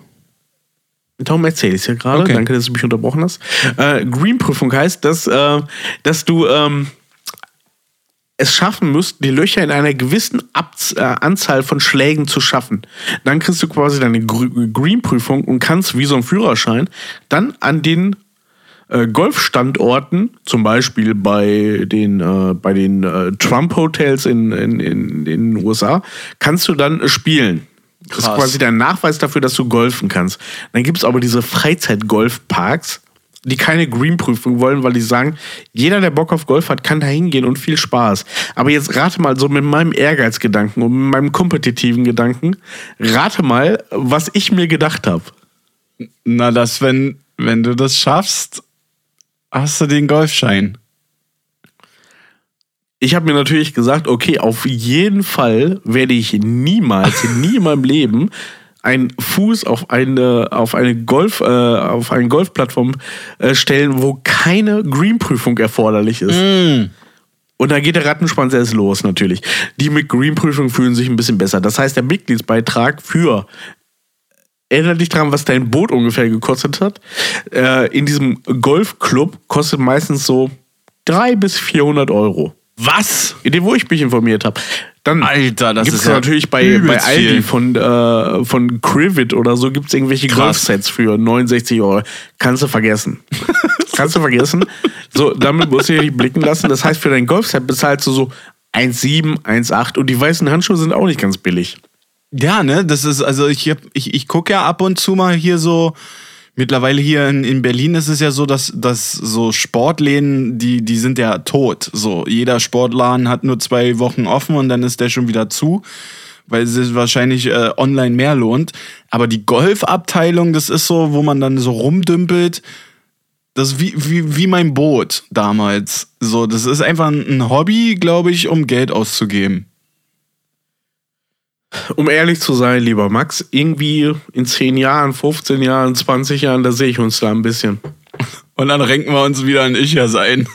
Darum erzähle ich es ja gerade. Okay. Danke, dass du mich unterbrochen hast. Äh, Green-Prüfung heißt, dass, äh, dass du ähm, es schaffen müsst, die Löcher in einer gewissen Abz äh, Anzahl von Schlägen zu schaffen. Dann kriegst du quasi deine Gr- Green-Prüfung und kannst wie so ein Führerschein dann an den äh, Golfstandorten, zum Beispiel bei den, äh, bei den äh, Trump-Hotels in, in, in, in den USA, kannst du dann spielen. Das ist Krass. quasi dein Nachweis dafür, dass du golfen kannst. Dann gibt es aber diese Freizeit-Golfparks, die keine Green-Prüfung wollen, weil die sagen, jeder, der Bock auf Golf hat, kann da hingehen und viel Spaß. Aber jetzt rate mal so mit meinem Ehrgeizgedanken und mit meinem kompetitiven Gedanken, rate mal, was ich mir gedacht habe. Na, dass wenn, wenn du das schaffst, hast du den Golfschein. Ich habe mir natürlich gesagt, okay, auf jeden Fall werde ich niemals, nie in meinem Leben einen Fuß auf eine, auf eine Golf, äh, auf eine Golfplattform äh, stellen, wo keine Green-Prüfung erforderlich ist. Und da geht der Rattenschwanz erst los, natürlich. Die mit Green-Prüfung fühlen sich ein bisschen besser. Das heißt, der Mitgliedsbeitrag für Erinnere dich daran, was dein Boot ungefähr gekostet hat. Äh, in diesem Golfclub kostet meistens so 300 bis 400 Euro. Was? Wo ich mich informiert habe. Dann Alter, das gibt's ist ja natürlich bei, bei Aldi viel. von, äh, von Crivet oder so gibt es irgendwelche. Golfsets für 69 Euro. Kannst du vergessen. Kannst du vergessen. So, damit musst du dir nicht blicken lassen. Das heißt, für dein Golfset bezahlst du so 1,7, 1,8 und die weißen Handschuhe sind auch nicht ganz billig. Ja, ne, das ist, also ich, hab- ich, ich gucke ja ab und zu mal hier so, mittlerweile hier in, in Berlin ist es ja so, dass, dass so Sportläden, die, die sind ja tot. So, jeder Sportladen hat nur zwei Wochen offen und dann ist der schon wieder zu, weil es sich wahrscheinlich äh, online mehr lohnt. Aber die Golfabteilung, das ist so, wo man dann so rumdümpelt. Das ist wie, wie, wie mein Boot damals. So, das ist einfach ein Hobby, glaube ich, um Geld auszugeben. Um ehrlich zu sein, lieber Max, irgendwie in 10 Jahren, 15 Jahren, 20 Jahren, da sehe ich uns da ein bisschen. Und dann renken wir uns wieder an Ichers ein.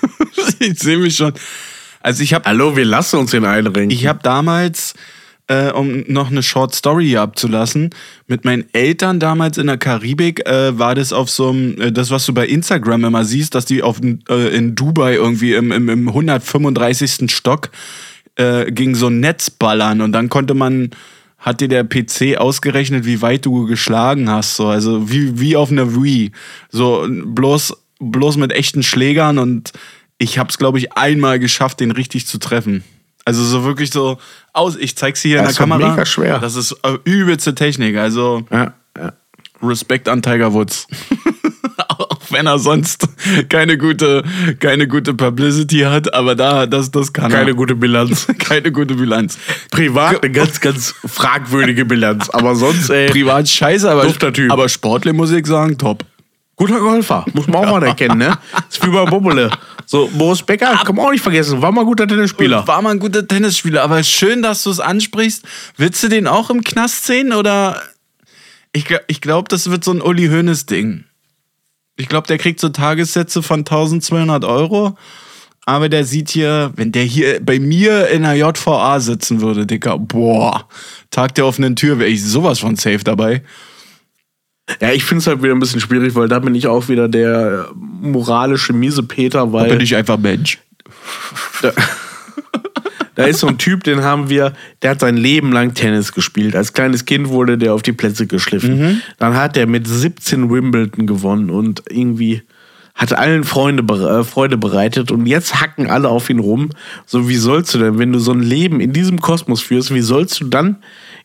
ich sehe mich schon. Also ich habe Hallo, wir lassen uns den einrenken. ich hab damals, äh, um noch eine Short Story hier abzulassen, mit meinen Eltern damals in der Karibik äh, war das auf so einem, äh, das was du bei Instagram immer siehst, dass die auf, äh, in Dubai irgendwie im, im, im 135. Stock äh, gegen so ein Netz ballern und dann konnte man hat dir der PC ausgerechnet, wie weit du geschlagen hast, so also wie wie auf einer Wii, so bloß bloß mit echten Schlägern und ich habe es glaube ich einmal geschafft, den richtig zu treffen. Also so wirklich so aus. Ich zeig's dir hier Das in der Kamera. mega schwer. Das ist äh, übelste Technik. Also ja, ja. Respekt an Tiger Woods. Auch wenn er sonst keine gute, keine gute Publicity hat, aber da, das, das kann Keine er. gute Bilanz. keine gute Bilanz. Privat eine ganz, ganz fragwürdige Bilanz. Aber sonst, ey, Privat scheiße, aber, Typ. aber sportlich muss ich sagen, top. guter Golfer. Muss man auch mal erkennen, ne? Ist wie bei Bobble. So, Boris Becker, kann man auch nicht vergessen, war mal ein guter Tennisspieler. War mal ein guter Tennisspieler, aber schön, dass du es ansprichst. Willst du den auch im Knast sehen oder? Ich, ich glaube, das wird so ein Uli Hoeneß Ding. Ich glaube, der kriegt so Tagessätze von 1200 Euro. Aber der sieht hier, wenn der hier bei mir in der JVA sitzen würde, Dicker, boah, Tag der offenen Tür wäre ich sowas von safe dabei. Ja, ich finde es halt wieder ein bisschen schwierig, weil da bin ich auch wieder der moralische miese Peter, Da weil bin ich einfach Mensch. da ist so ein Typ, den haben wir, der hat sein Leben lang Tennis gespielt. Als kleines Kind wurde der auf die Plätze geschliffen. Dann hat er mit 17 Wimbledon gewonnen und irgendwie hat allen Freunde, äh, Freude bereitet und jetzt hacken alle auf ihn rum. So, wie sollst du denn, wenn du so ein Leben in diesem Kosmos führst, wie sollst du dann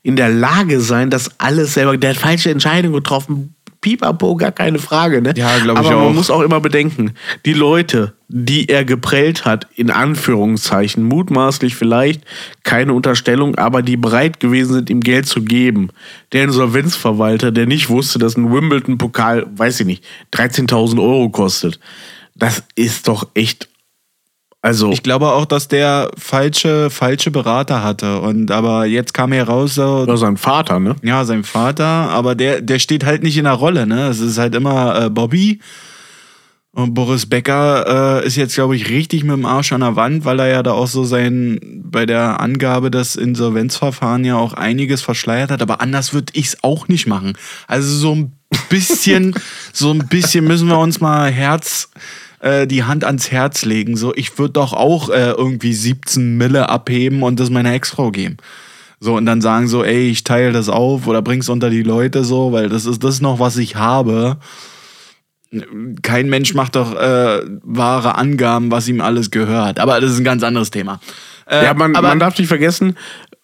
in der Lage sein, das alles selber, der hat falsche Entscheidung getroffen, pipapo, gar keine Frage, ne? Ja, glaub ich Aber auch. man muss auch immer bedenken, die Leute, die er geprellt hat, in Anführungszeichen, mutmaßlich vielleicht, keine Unterstellung, aber die bereit gewesen sind, ihm Geld zu geben. Der Insolvenzverwalter, der nicht wusste, dass ein Wimbledon-Pokal, weiß ich nicht, 13.000 Euro kostet. Das ist doch echt, also, Ich glaube auch, dass der falsche, falsche Berater hatte. Und aber jetzt kam heraus, so, oder sein Vater, ne? Ja, sein Vater, aber der, der steht halt nicht in der Rolle, ne? Es ist halt immer äh, Bobby. Und Boris Becker äh, ist jetzt, glaube ich, richtig mit dem Arsch an der Wand, weil er ja da auch so sein, bei der Angabe des Insolvenzverfahren ja auch einiges verschleiert hat. Aber anders würde ich es auch nicht machen. Also so ein bisschen, so ein bisschen müssen wir uns mal Herz, äh, die Hand ans Herz legen. So, ich würde doch auch äh, irgendwie 17 Mille abheben und das meiner Ex-Frau geben. So, und dann sagen so, ey, ich teile das auf oder bring's unter die Leute so, weil das ist das noch, was ich habe. Kein Mensch macht doch äh, wahre Angaben, was ihm alles gehört. Aber das ist ein ganz anderes Thema. Äh, Ja, man, aber, man darf nicht vergessen,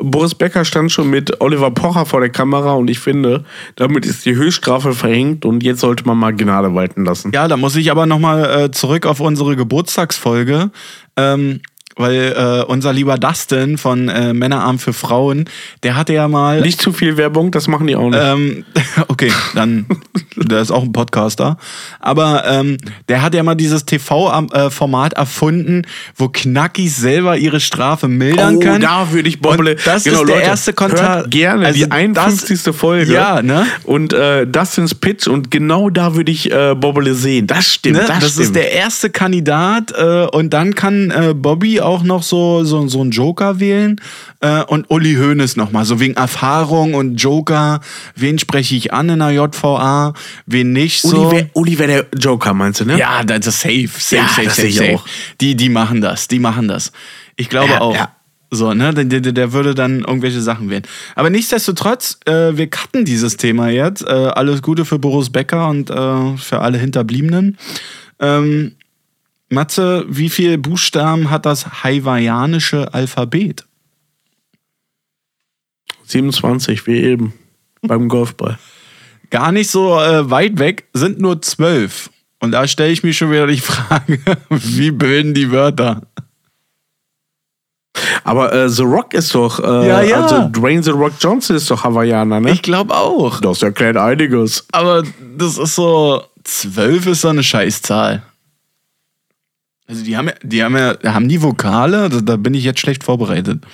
Boris Becker stand schon mit Oliver Pocher vor der Kamera und ich finde, damit ist die Höchststrafe verhängt und jetzt sollte man mal Gnade walten lassen. Ja, da muss ich aber nochmal äh, zurück auf unsere Geburtstagsfolge. Ähm, weil äh, unser lieber Dustin von äh, Männerarm für Frauen, der hatte ja mal. Nicht zu viel Werbung, das machen die auch nicht. Ähm, okay, dann, der ist auch ein Podcaster. Aber ähm, der hat ja mal dieses TV-Format erfunden, wo Knackis selber ihre Strafe mildern Oh, können. da würde ich Bobble. Und das ist der erste Kontakt. Gerne Also die 51. Folge. Ja, ne? Und äh, Dustins Pitch und genau da würde ich äh, Bobble sehen. Das stimmt. Ne? Das, Das, stimmt. ist der erste Kandidat äh, und dann kann äh, Bobby auch noch so, so, so einen Joker wählen äh, und Uli Hoeneß nochmal, so wegen Erfahrung und Joker, wen spreche ich an in der JVA, wen nicht so. Uli wäre Uli wär der Joker, meinst du, ne? ja, das ist safe, safe, Ja, safe, safe, safe. auch. Die, die machen das, die machen das. Ich glaube Ja, auch. ja. So, ne, der, der, der würde dann irgendwelche Sachen wählen. Aber nichtsdestotrotz, äh, wir cutten dieses Thema jetzt. Äh, alles Gute für Boris Becker und äh, für alle Hinterbliebenen. Ähm, Matze, wie viele Buchstaben hat das hawaiianische Alphabet? 27, wie eben. beim Golfball. Gar nicht so äh, weit weg, sind nur zwölf. Und da stelle ich mir schon wieder die Frage, wie bilden die Wörter? Aber äh, The Rock ist doch, äh, Ja, ja. also Dwayne The Rock Johnson ist doch Hawaiianer, ne? Ich glaube auch. das erklärt einiges. Aber das ist so, zwölf ist so eine Scheißzahl. Also die haben ja, die haben ja, haben die Vokale? Da, da bin ich jetzt schlecht vorbereitet.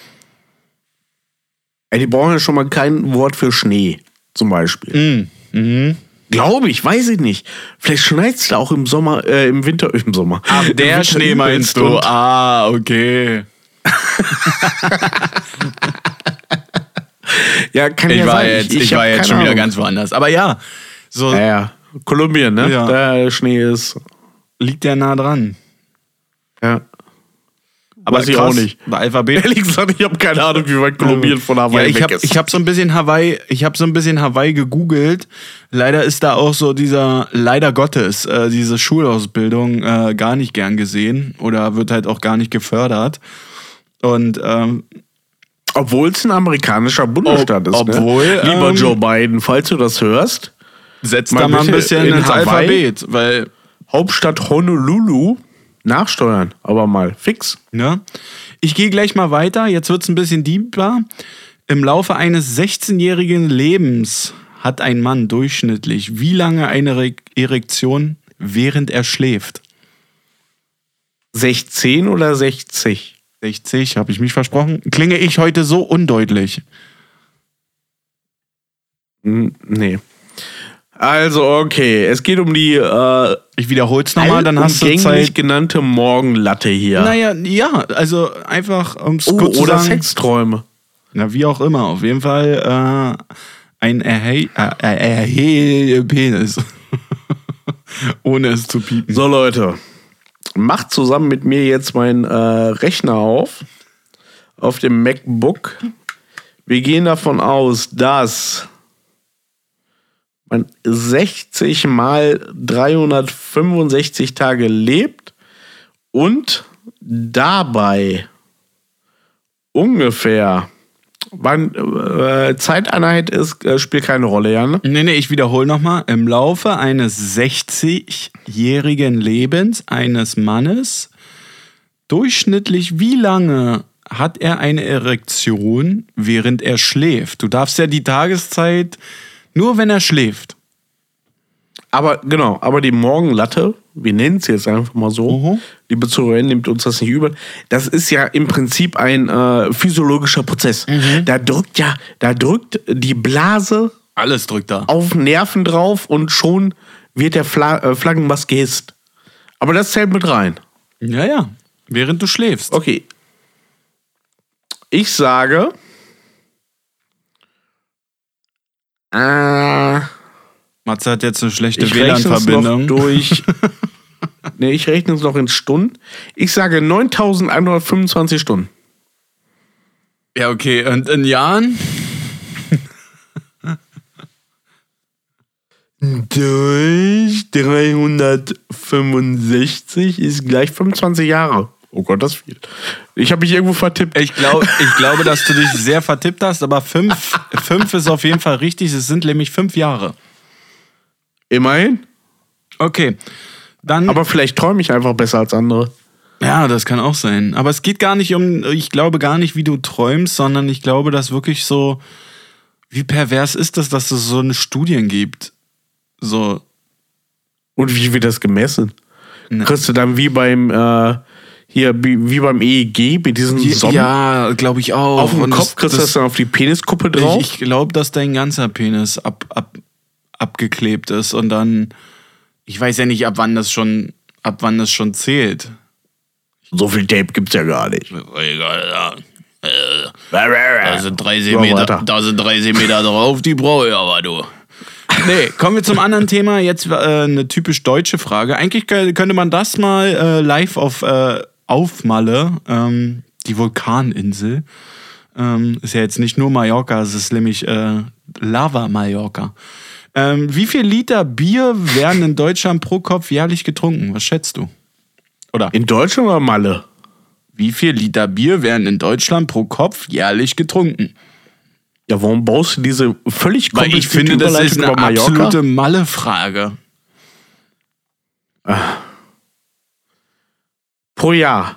Ey, die brauchen ja schon mal kein Wort für Schnee, zum Beispiel. Mhm. Glaube ich, weiß ich nicht. Vielleicht schneit es auch im Sommer, äh, im Winter, im Sommer. Im Der Schnee meinst du? Ah, okay. Ja, kann Ich ja war sein. jetzt, ich, hab war jetzt schon wieder Ahnung. ganz woanders. Aber ja, so Ja, ja. Kolumbien, ne? Ja. Da Schnee ist. liegt der nah dran. Ja. Aber Weiß ich krass, auch nicht. Bei Alphabet. Ehrlich gesagt, ich habe keine Ahnung, wie weit Kolumbien von Ja, Hawaii ich weg habe ist. ich hab so ein bisschen Hawaii, ich habe so ein bisschen Hawaii gegoogelt. Leider ist da auch so dieser, leider Gottes, äh, diese Schulausbildung äh, gar nicht gern gesehen oder wird halt auch gar nicht gefördert. Und ähm, Obwohl es ein amerikanischer Bundesstaat Ob- ist. obwohl, ne? Lieber ähm, Joe Biden, falls du das hörst, setzt Mal da mal ein bisschen in ins Hawaii? Alphabet, weil, Hauptstadt Honolulu, nachsteuern, aber mal fix. ne? Ich gehe gleich mal weiter, jetzt wird's ein bisschen deeper. Im Laufe eines 16-jährigen Lebens hat ein Mann durchschnittlich wie lange eine Re Erektion, während er schläft? 16 oder 60? 60, habe ich mich versprochen. Klinge ich heute so undeutlich? Nee. Also, okay, es geht um die äh, Ich wiederhole es nochmal, dann hast du Zeit. genannte Morgenlatte hier. Naja, ja, also einfach ums oh, kurz zu oder sagen. Sexträume. Na, wie auch immer. Auf jeden Fall äh, ein erhell äh, Penis. Ohne es zu piepen. So, Leute, macht zusammen mit mir jetzt meinen äh, Rechner auf. Auf dem MacBook. Wir gehen davon aus, dass man 60 mal 365 Tage lebt und dabei ungefähr, wann äh, Zeiteinheit ist, äh, spielt keine Rolle, ja, ne? Nee, nee, ich wiederhole nochmal. Im Laufe eines 60-jährigen Lebens eines Mannes, durchschnittlich wie lange hat er eine Erektion, während er schläft? Du darfst ja die Tageszeit nur, wenn er schläft. Aber genau, aber die Morgenlatte, wir nennen es jetzt einfach mal so, Mhm. liebe Zuhörerin, nimmt uns das nicht übel. Das ist ja im Prinzip ein äh, physiologischer Prozess. Mhm. Da drückt ja, da drückt die Blase Alles drückt da. auf Nerven drauf und schon wird der Fla äh, Flaggenmast gehisst. Aber das zählt mit rein. Ja, ja. Während du schläfst. Okay. Ich sage. Äh, Matze hat jetzt eine schlechte WLAN-Verbindung. durch. Nee, ich rechne es noch in Stunden. Ich sage 9125 Stunden. Ja, okay. Und in Jahren? Durch 365 ist gleich 25 Jahre. Oh Gott, das viel. Ich habe mich irgendwo vertippt. Ich, glaub, ich glaube, dass du dich sehr vertippt hast, aber fünf, fünf ist auf jeden Fall richtig. Es sind nämlich fünf Jahre. Immerhin. Okay. Dann. Aber vielleicht träume ich einfach besser als andere. Ja, das kann auch sein. Aber es geht gar nicht um, ich glaube gar nicht, wie du träumst, sondern ich glaube, dass wirklich so, wie pervers ist das, dass es so eine Studien gibt. So. Und wie wird das gemessen? Ne. Kriegst du dann wie beim, äh, hier, wie, beim EEG mit diesen Sonnen Ja, glaube ich auch. auf dem Und Kopf? Kriegst du das dann auf die Peniskuppe drauf? Ich, ich glaube, dass dein ganzer Penis ab, ab, abgeklebt ist und dann, ich weiß ja nicht, ab wann das schon, ab wann das schon zählt. so viel Tape gibt's ja gar nicht. Egal, ja. Äh, Da sind 30 Meter, weiter. da sind 30 Meter drauf, die brauche ich aber du. Nee, kommen wir zum anderen Thema. Jetzt äh, eine typisch deutsche Frage. Eigentlich kö- könnte man das mal äh, live auf, äh, auf Malle, ähm, die Vulkaninsel. Ähm, ist ja jetzt nicht nur Mallorca, es ist nämlich äh, Lava Mallorca. Ähm, wie viel Liter Bier werden in Deutschland pro Kopf jährlich getrunken? Was schätzt du? Oder In Deutschland oder Malle? wie viel Liter Bier werden in Deutschland pro Kopf jährlich getrunken? Ja, warum baust du diese völlig Weil ich komplizierte finde, das ist eine absolute Malle-Frage. Pro Jahr.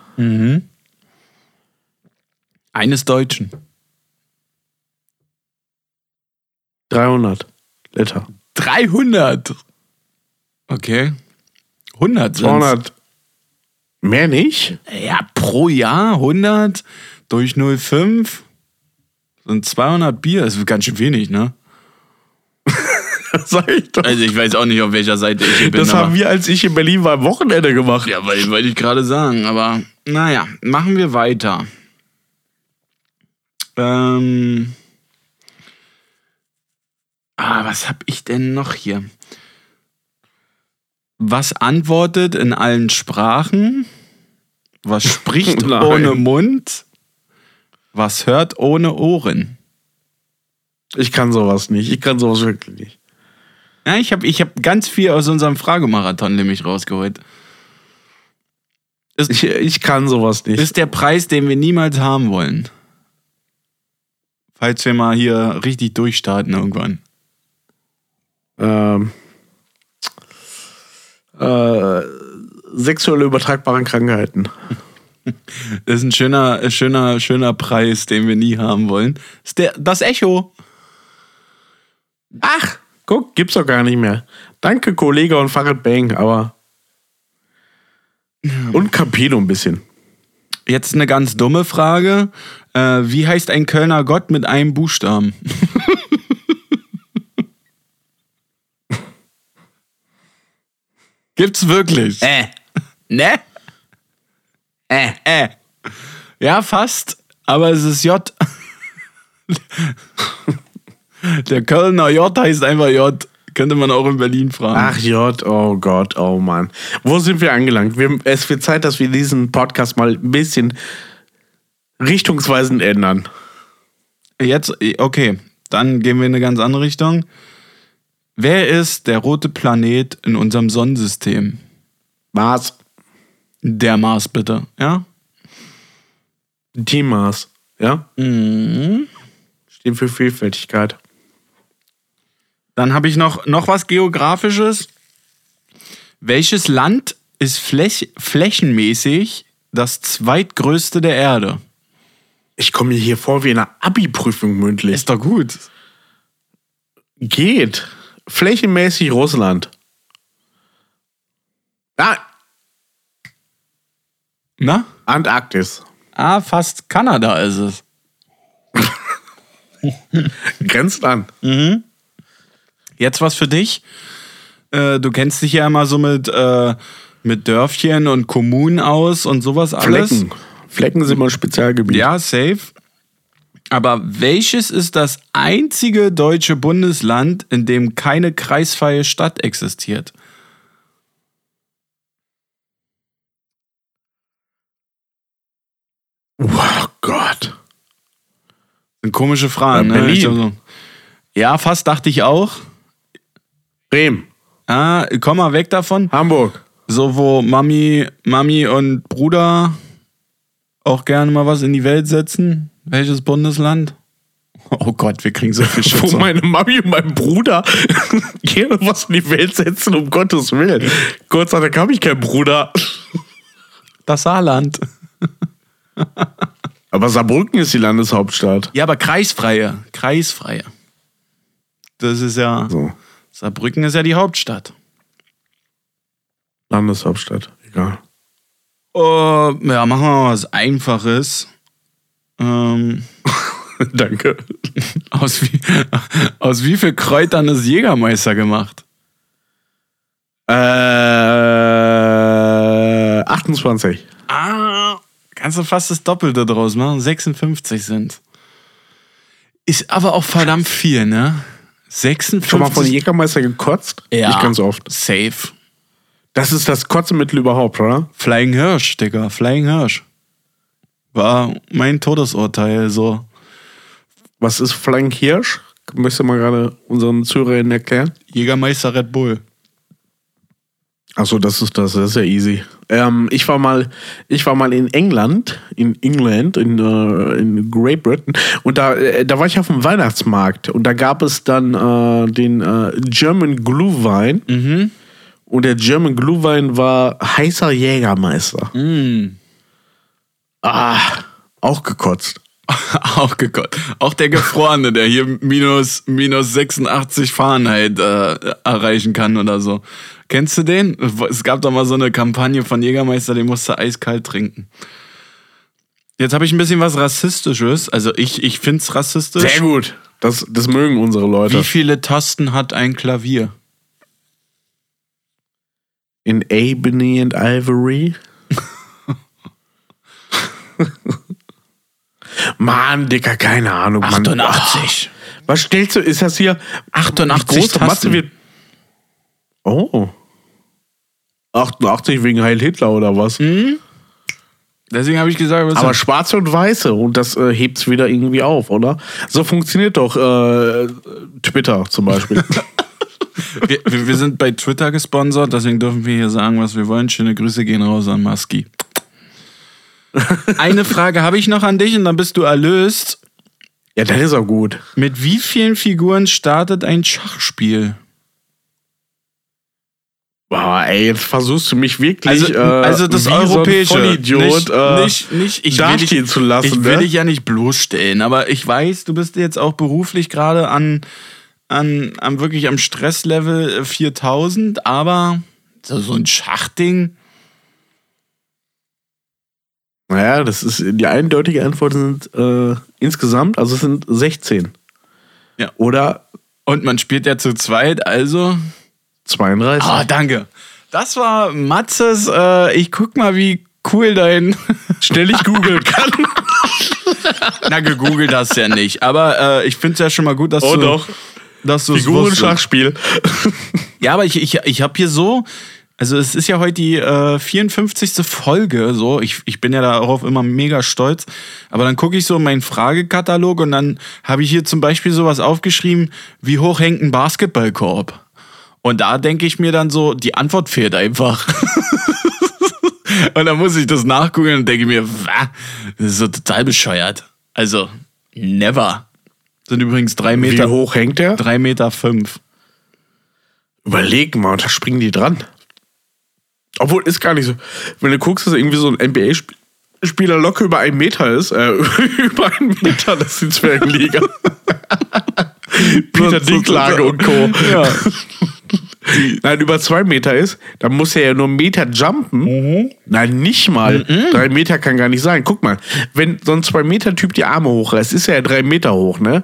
Eines Deutschen. 300 Liter. 300. Okay. 100 sind's. 200. Mehr nicht? Ja, pro Jahr 100 durch 0,5 sind 200 Bier. Das ist ganz schön wenig, ne? Sag ich doch. Also ich weiß auch nicht, auf welcher Seite ich hier bin. Das haben wir, als ich in Berlin war, am Wochenende gemacht. Ja, weil wollte ich gerade sagen. Aber naja, machen wir weiter. Ähm. Ah, was hab ich denn noch hier? Was antwortet in allen Sprachen? Was spricht ohne Mund? Was hört ohne Ohren? Ich kann sowas nicht. Ich kann sowas wirklich nicht. Ja, ich habe ich hab ganz viel aus unserem Fragemarathon nämlich rausgeholt. Ich, ich kann sowas nicht. ist der Preis, den wir niemals haben wollen. Falls wir mal hier richtig durchstarten irgendwann. ähm, äh, sexuell übertragbaren Krankheiten. Das ist ein schöner, schöner, schöner Preis, den wir nie haben wollen. Das ist der, das Echo. Ach, guck, gibt's doch gar nicht mehr. Danke, Kollege und Farid Bang, aber. Und Capino ein bisschen. Jetzt eine ganz dumme Frage. Äh, wie heißt ein Kölner Gott mit einem Buchstaben? Gibt's wirklich? Äh. Ne? Äh. Äh. Ja, fast. Aber es ist J. Der Kölner J heißt einfach J. Könnte man auch in Berlin fragen. Ach J, oh Gott, oh Mann. Wo sind wir angelangt? Wir, es wird Zeit, dass wir diesen Podcast mal ein bisschen richtungsweisend ändern. Jetzt, okay, dann gehen wir in eine ganz andere Richtung. Wer ist der rote Planet in unserem Sonnensystem? Mars. Der Mars, bitte. Ja? Team Mars. Ja? Mhm. Stehen für Vielfältigkeit. Dann habe ich noch, noch was Geografisches. Welches Land ist fläch flächenmäßig das zweitgrößte der Erde? Ich komme mir hier vor wie in einer Abi-Prüfung mündlich. Ist doch gut. Geht. Flächenmäßig Russland. Ah, Na? Antarktis. Ah, fast Kanada ist es. Grenzt an. Jetzt was für dich. Äh, du kennst dich ja immer so mit, äh, mit Dörfchen und Kommunen aus und sowas alles. Flecken. Flecken sind mal Spezialgebiet. Ja, safe. Aber welches ist das einzige deutsche Bundesland, in dem keine kreisfreie Stadt existiert? Wow, Gott. Eine komische Frage, äh, ne? Berlin. Ja, fast dachte ich auch. Bremen. Ah, komm mal weg davon. Hamburg. So, wo Mami, Mami und Bruder auch gerne mal was in die Welt setzen. Welches Bundesland? Oh Gott, wir kriegen so viel Wo Schutz. meine Mami und mein Bruder gerne was in die Welt setzen, um Gottes Willen. Gott sei Dank habe ich keinen Bruder. Das Saarland. Aber Saarbrücken ist die Landeshauptstadt. Ja, aber kreisfreie. Kreisfreie. Das ist ja. So. Saarbrücken ist ja die Hauptstadt. Landeshauptstadt. Egal. Oh, ja, machen wir mal was Einfaches. Ähm, Danke. aus, wie, aus wie viel Kräutern ist Jägermeister gemacht? Äh, 28. Ah, kannst du fast das Doppelte draus machen. 56 sind. Ist aber auch verdammt viel, ne? 56. Schon mal von Jägermeister gekotzt? Ja. Nicht ganz oft. Safe. Das ist das Kotzemittel überhaupt, oder? Flying Hirsch, Digga. Flying Hirsch. War mein Todesurteil, so. Was ist Flying Hirsch? Du mal gerade unseren Zuhörern erklären? Jägermeister Red Bull. Achso, das ist das, das ist ja easy. Ähm, ich war mal, ich war mal in England, in England, in, äh, in Great Britain, und da, äh, da war ich auf dem Weihnachtsmarkt und da gab es dann äh, den äh, German Glühwein. Und der German Glühwein war heißer Jägermeister. Ah, auch gekotzt. auch gekotzt. Auch der Gefrorene, der hier minus, minus 86 Fahrenheit äh, erreichen kann oder so. Kennst du den? Es gab doch mal so eine Kampagne von Jägermeister, den musste eiskalt trinken. Jetzt habe ich ein bisschen was Rassistisches. Also ich, ich finde es rassistisch. Sehr gut. Das, das mögen unsere Leute. Wie viele Tasten hat ein Klavier? In Ebony and Ivory. Mann, Dicker, keine Ahnung. Mann. 88. Ah, was stellst du? Ist das hier 88 die große Masse wird. Oh. 88 wegen Heil Hitler oder was? Deswegen habe ich gesagt, was Aber schwarze und weiße und das äh, hebt's wieder irgendwie auf, oder? So funktioniert doch äh, Twitter zum Beispiel. wir, wir wir sind bei Twitter gesponsert, deswegen dürfen wir hier sagen, was wir wollen. Schöne Grüße gehen raus an Maski. Eine Frage habe ich noch an dich und dann bist du erlöst. ja, das ist auch gut. Mit wie vielen Figuren startet ein Schachspiel? Boah, ey, jetzt versuchst du mich wirklich Also, äh, also das europäische. so Vollidiot nicht, äh, nicht, nicht, ich will dich, zu lassen. Ich will ne? dich ja nicht bloßstellen, aber ich weiß, du bist jetzt auch beruflich gerade an, an, an wirklich am Stresslevel äh, 4000, aber so, so ein Schachding. Naja, das ist die eindeutige Antwort sind äh, insgesamt, also es sind 16. Ja. Oder Und man spielt ja zu zweit, also. 32. Ah, danke. Das war Matzes. Äh, ich guck mal, wie cool dein. Schnell ich googeln kann. Na, gegoogelt hast ja nicht. Aber äh, ich finde es ja schon mal gut, dass Oh du. doch. Dass du Figuren-Schachspiel. Ja, aber ich, ich, ich habe hier so. Also es ist ja heute die äh, 54. Folge, so. Ich, ich bin ja darauf immer mega stolz. Aber dann gucke ich so in meinen Fragekatalog und dann habe ich hier zum Beispiel sowas aufgeschrieben, wie hoch hängt ein Basketballkorb? Und da denke ich mir dann so, die Antwort fehlt einfach. und dann muss ich das nachgucken und denke mir, "Wah, das ist so total bescheuert. Also, never. Sind übrigens drei Wie Meter, hoch hängt der? drei Meter fünf. Überleg mal, da springen die dran. Obwohl, ist gar nicht so. Wenn du guckst, dass irgendwie so ein NBA-Spieler locker über einen Meter ist, äh, über einen Meter, das ist die Zwergenliga. Peter Dinklage und Co. Ja. Nein, über zwei Meter ist, dann muss er ja nur einen Meter jumpen. Nein, nicht mal. Drei Meter kann gar nicht sein. Guck mal, wenn so ein Zwei-Meter-Typ die Arme hochreißt, ist er ja drei Meter hoch, ne?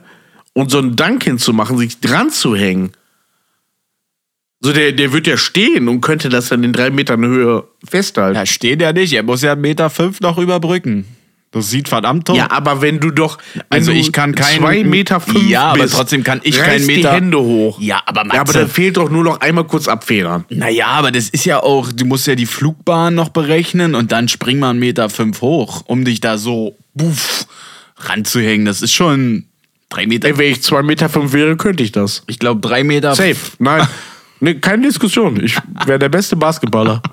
Und so einen Dank hinzumachen, sich dran zu hängen. So, der, der wird ja stehen und könnte das dann in drei Metern Höhe festhalten. Da steht er nicht. Er muss ja einen Meter fünf noch überbrücken. Das sieht verdammt toll. Ja, aber wenn du doch. Wenn Also du ich kann keinen- Zwei Meter fünf Ja, aber bist, trotzdem kann ich keinen die Meter- Hände hoch. Ja, aber Ja, aber Matze- dann fehlt doch nur noch einmal kurz abfedern. Naja, aber das ist ja auch, du musst ja die Flugbahn noch berechnen und dann spring mal einen Meter fünf hoch, um dich da so buff, ranzuhängen. Das ist schon drei Meter. Ey, wenn ich 2,5 Meter fünf wäre, könnte ich das. Ich glaube, drei Meter. Safe. Nein. Nee, keine Diskussion. Ich wäre der beste Basketballer.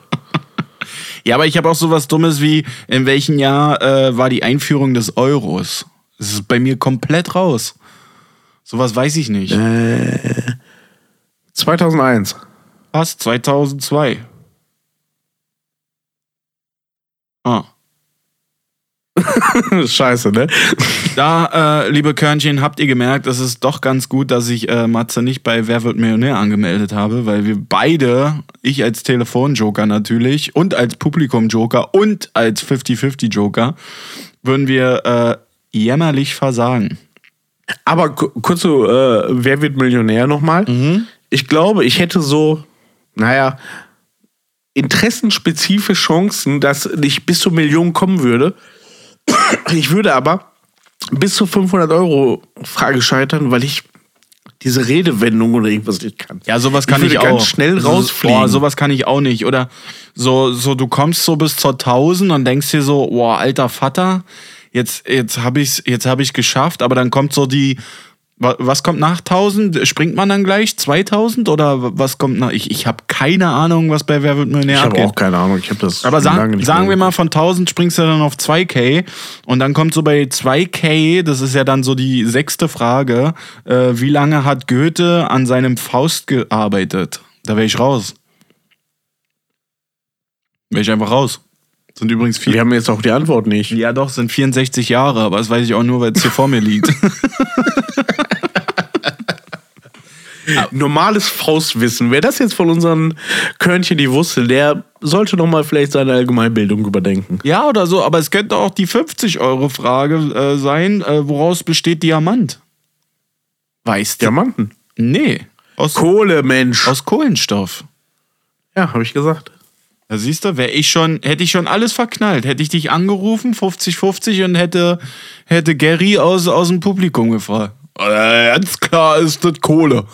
Ja, aber ich habe auch sowas Dummes wie, in welchem Jahr äh, war die Einführung des Euros? Das ist bei mir komplett raus. Sowas weiß ich nicht. 2001. Was? 2002. Ah. Scheiße, ne? Da, äh, liebe Körnchen, habt ihr gemerkt, es ist doch ganz gut, dass ich äh, Matze nicht bei Wer wird Millionär angemeldet habe, weil wir beide, ich als Telefonjoker natürlich und als Publikumjoker und als 50-50-Joker, würden wir äh, jämmerlich versagen. Aber ku- kurz so, äh, wer wird Millionär nochmal? Ich glaube, ich hätte so, naja, interessenspezifische Chancen, dass ich bis zur Million kommen würde. Ich würde aber bis zu 500 Euro Frage scheitern, weil ich diese Redewendung oder irgendwas nicht kann. Ja, sowas kann ich ich, auch. ganz schnell So- rausfliegen. Boah, sowas kann ich auch nicht. Oder so, so du kommst so bis zur 1000 und denkst dir so, boah, alter Vater, jetzt, jetzt habe ich's, jetzt habe ich geschafft. Aber dann kommt so die, was kommt nach 1000? Springt man dann gleich 2000 oder was kommt nach? Ich, ich habe keine Ahnung, was bei Wer wird Millionär ich habe auch keine Ahnung. Ich habe das Aber sagen, sagen wir mal, von 1000 springst du dann auf 2K und dann kommt so bei 2K, das ist ja dann so die sechste Frage, äh, wie lange hat Goethe an seinem Faust gearbeitet? Da wäre ich raus. Wäre ich einfach raus. Sind übrigens Wir vier. haben jetzt auch die Antwort nicht. Ja, doch, sind 64 Jahre, aber das weiß ich auch nur, weil es hier vor mir liegt. Normales Faustwissen. Wer das jetzt von unseren Körnchen die wusste, der sollte noch mal vielleicht seine Allgemeinbildung überdenken. ja, oder so, aber es könnte auch die 50-Euro-Frage äh, sein, äh, woraus besteht Diamant? Weißt du? Diamanten. Nee. Aus, Kohle, Mensch. aus Kohlenstoff. Ja, habe ich gesagt. Da siehst du, wäre ich schon, hätte ich schon alles verknallt. Hätte ich dich angerufen, 50-50, und hätte, hätte Gary aus, aus dem Publikum gefragt. Äh, ganz klar ist das Kohle.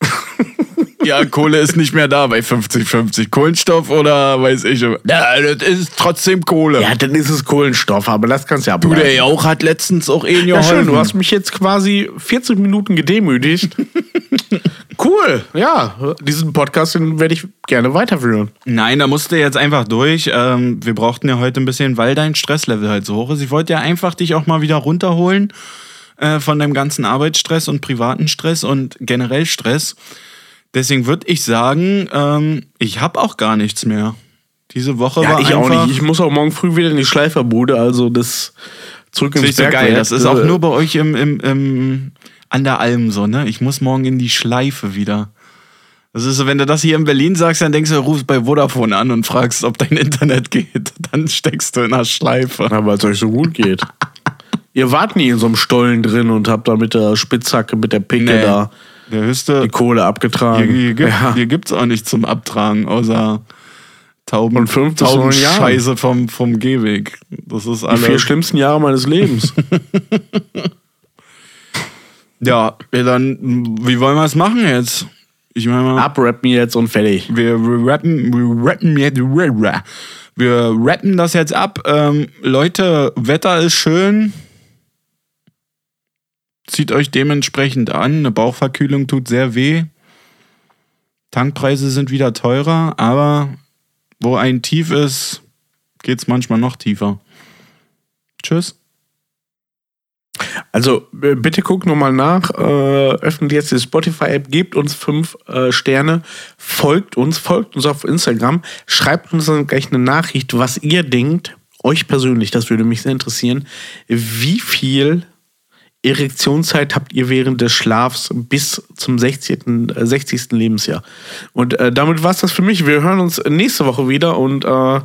ja, Kohle ist nicht mehr da bei 50-50. Kohlenstoff oder weiß ich. Ja, das ist trotzdem Kohle. Ja, dann ist es Kohlenstoff, aber das kannst du ja du, der ableiten. Jauch hat letztens auch eh Ja, schön, geholfen. du hast mich jetzt quasi 40 Minuten gedemütigt. cool, ja. Diesen Podcast werde ich gerne weiterführen. Nein, da musste jetzt einfach durch. Ähm, wir brauchten ja heute ein bisschen, weil dein Stresslevel halt so hoch ist. Ich wollte ja einfach dich auch mal wieder runterholen äh, von deinem ganzen Arbeitsstress und privaten Stress und generell Stress. Deswegen würde ich sagen, ähm, ich habe auch gar nichts mehr. Diese Woche Ja, war ich einfach, auch nicht. Ich muss auch morgen früh wieder in die Schleiferbude, also das zurück Das ins ist so geil. Bergwerk. Das ist auch Äh, nur bei euch im, im, im, an der Alm so, ne? Ich muss morgen in die Schleife wieder. Das ist so, wenn du das hier in Berlin sagst, dann denkst du, rufst bei Vodafone an und fragst, ob dein Internet geht. Dann steckst du in der Schleife. Ja, weil es euch so gut geht. Ihr wart nie in so einem Stollen drin und habt da mit der Spitzhacke, mit der Picke Nee. da Der höchste. die Kohle abgetragen. Hier, hier, gibt, ja. hier gibt's auch nichts zum Abtragen, außer Tauben, Und fünf Jahren. Taubenscheiße vom, vom Gehweg. Das ist Die vier alles. schlimmsten Jahre meines Lebens. Ja, ja, dann, wie wollen wir es machen jetzt? Ich meine mal. Abrappen jetzt und fertig. Wir wir rappen, wir rappen jetzt, wir rappen das jetzt ab. Ähm, Leute, Wetter ist schön. Zieht euch dementsprechend an. Eine Bauchverkühlung tut sehr weh. Tankpreise sind wieder teurer, aber wo ein Tief ist, geht's manchmal noch tiefer. Tschüss. Also äh, bitte guckt nochmal nach, äh, öffnet jetzt die Spotify-App, gebt uns fünf äh, Sterne, folgt uns, folgt uns auf Instagram, schreibt uns dann gleich eine Nachricht, was ihr denkt, euch persönlich, das würde mich sehr interessieren, wie viel Erektionszeit habt ihr während des Schlafs bis zum 60. Äh, 60. Lebensjahr. Und äh, damit war es das für mich. Wir hören uns nächste Woche wieder und äh,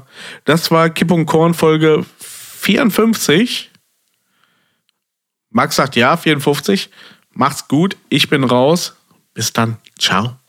das war Kipp und Korn Folge 54. Max sagt ja, 54. Macht's gut. Ich bin raus. Bis dann. Ciao.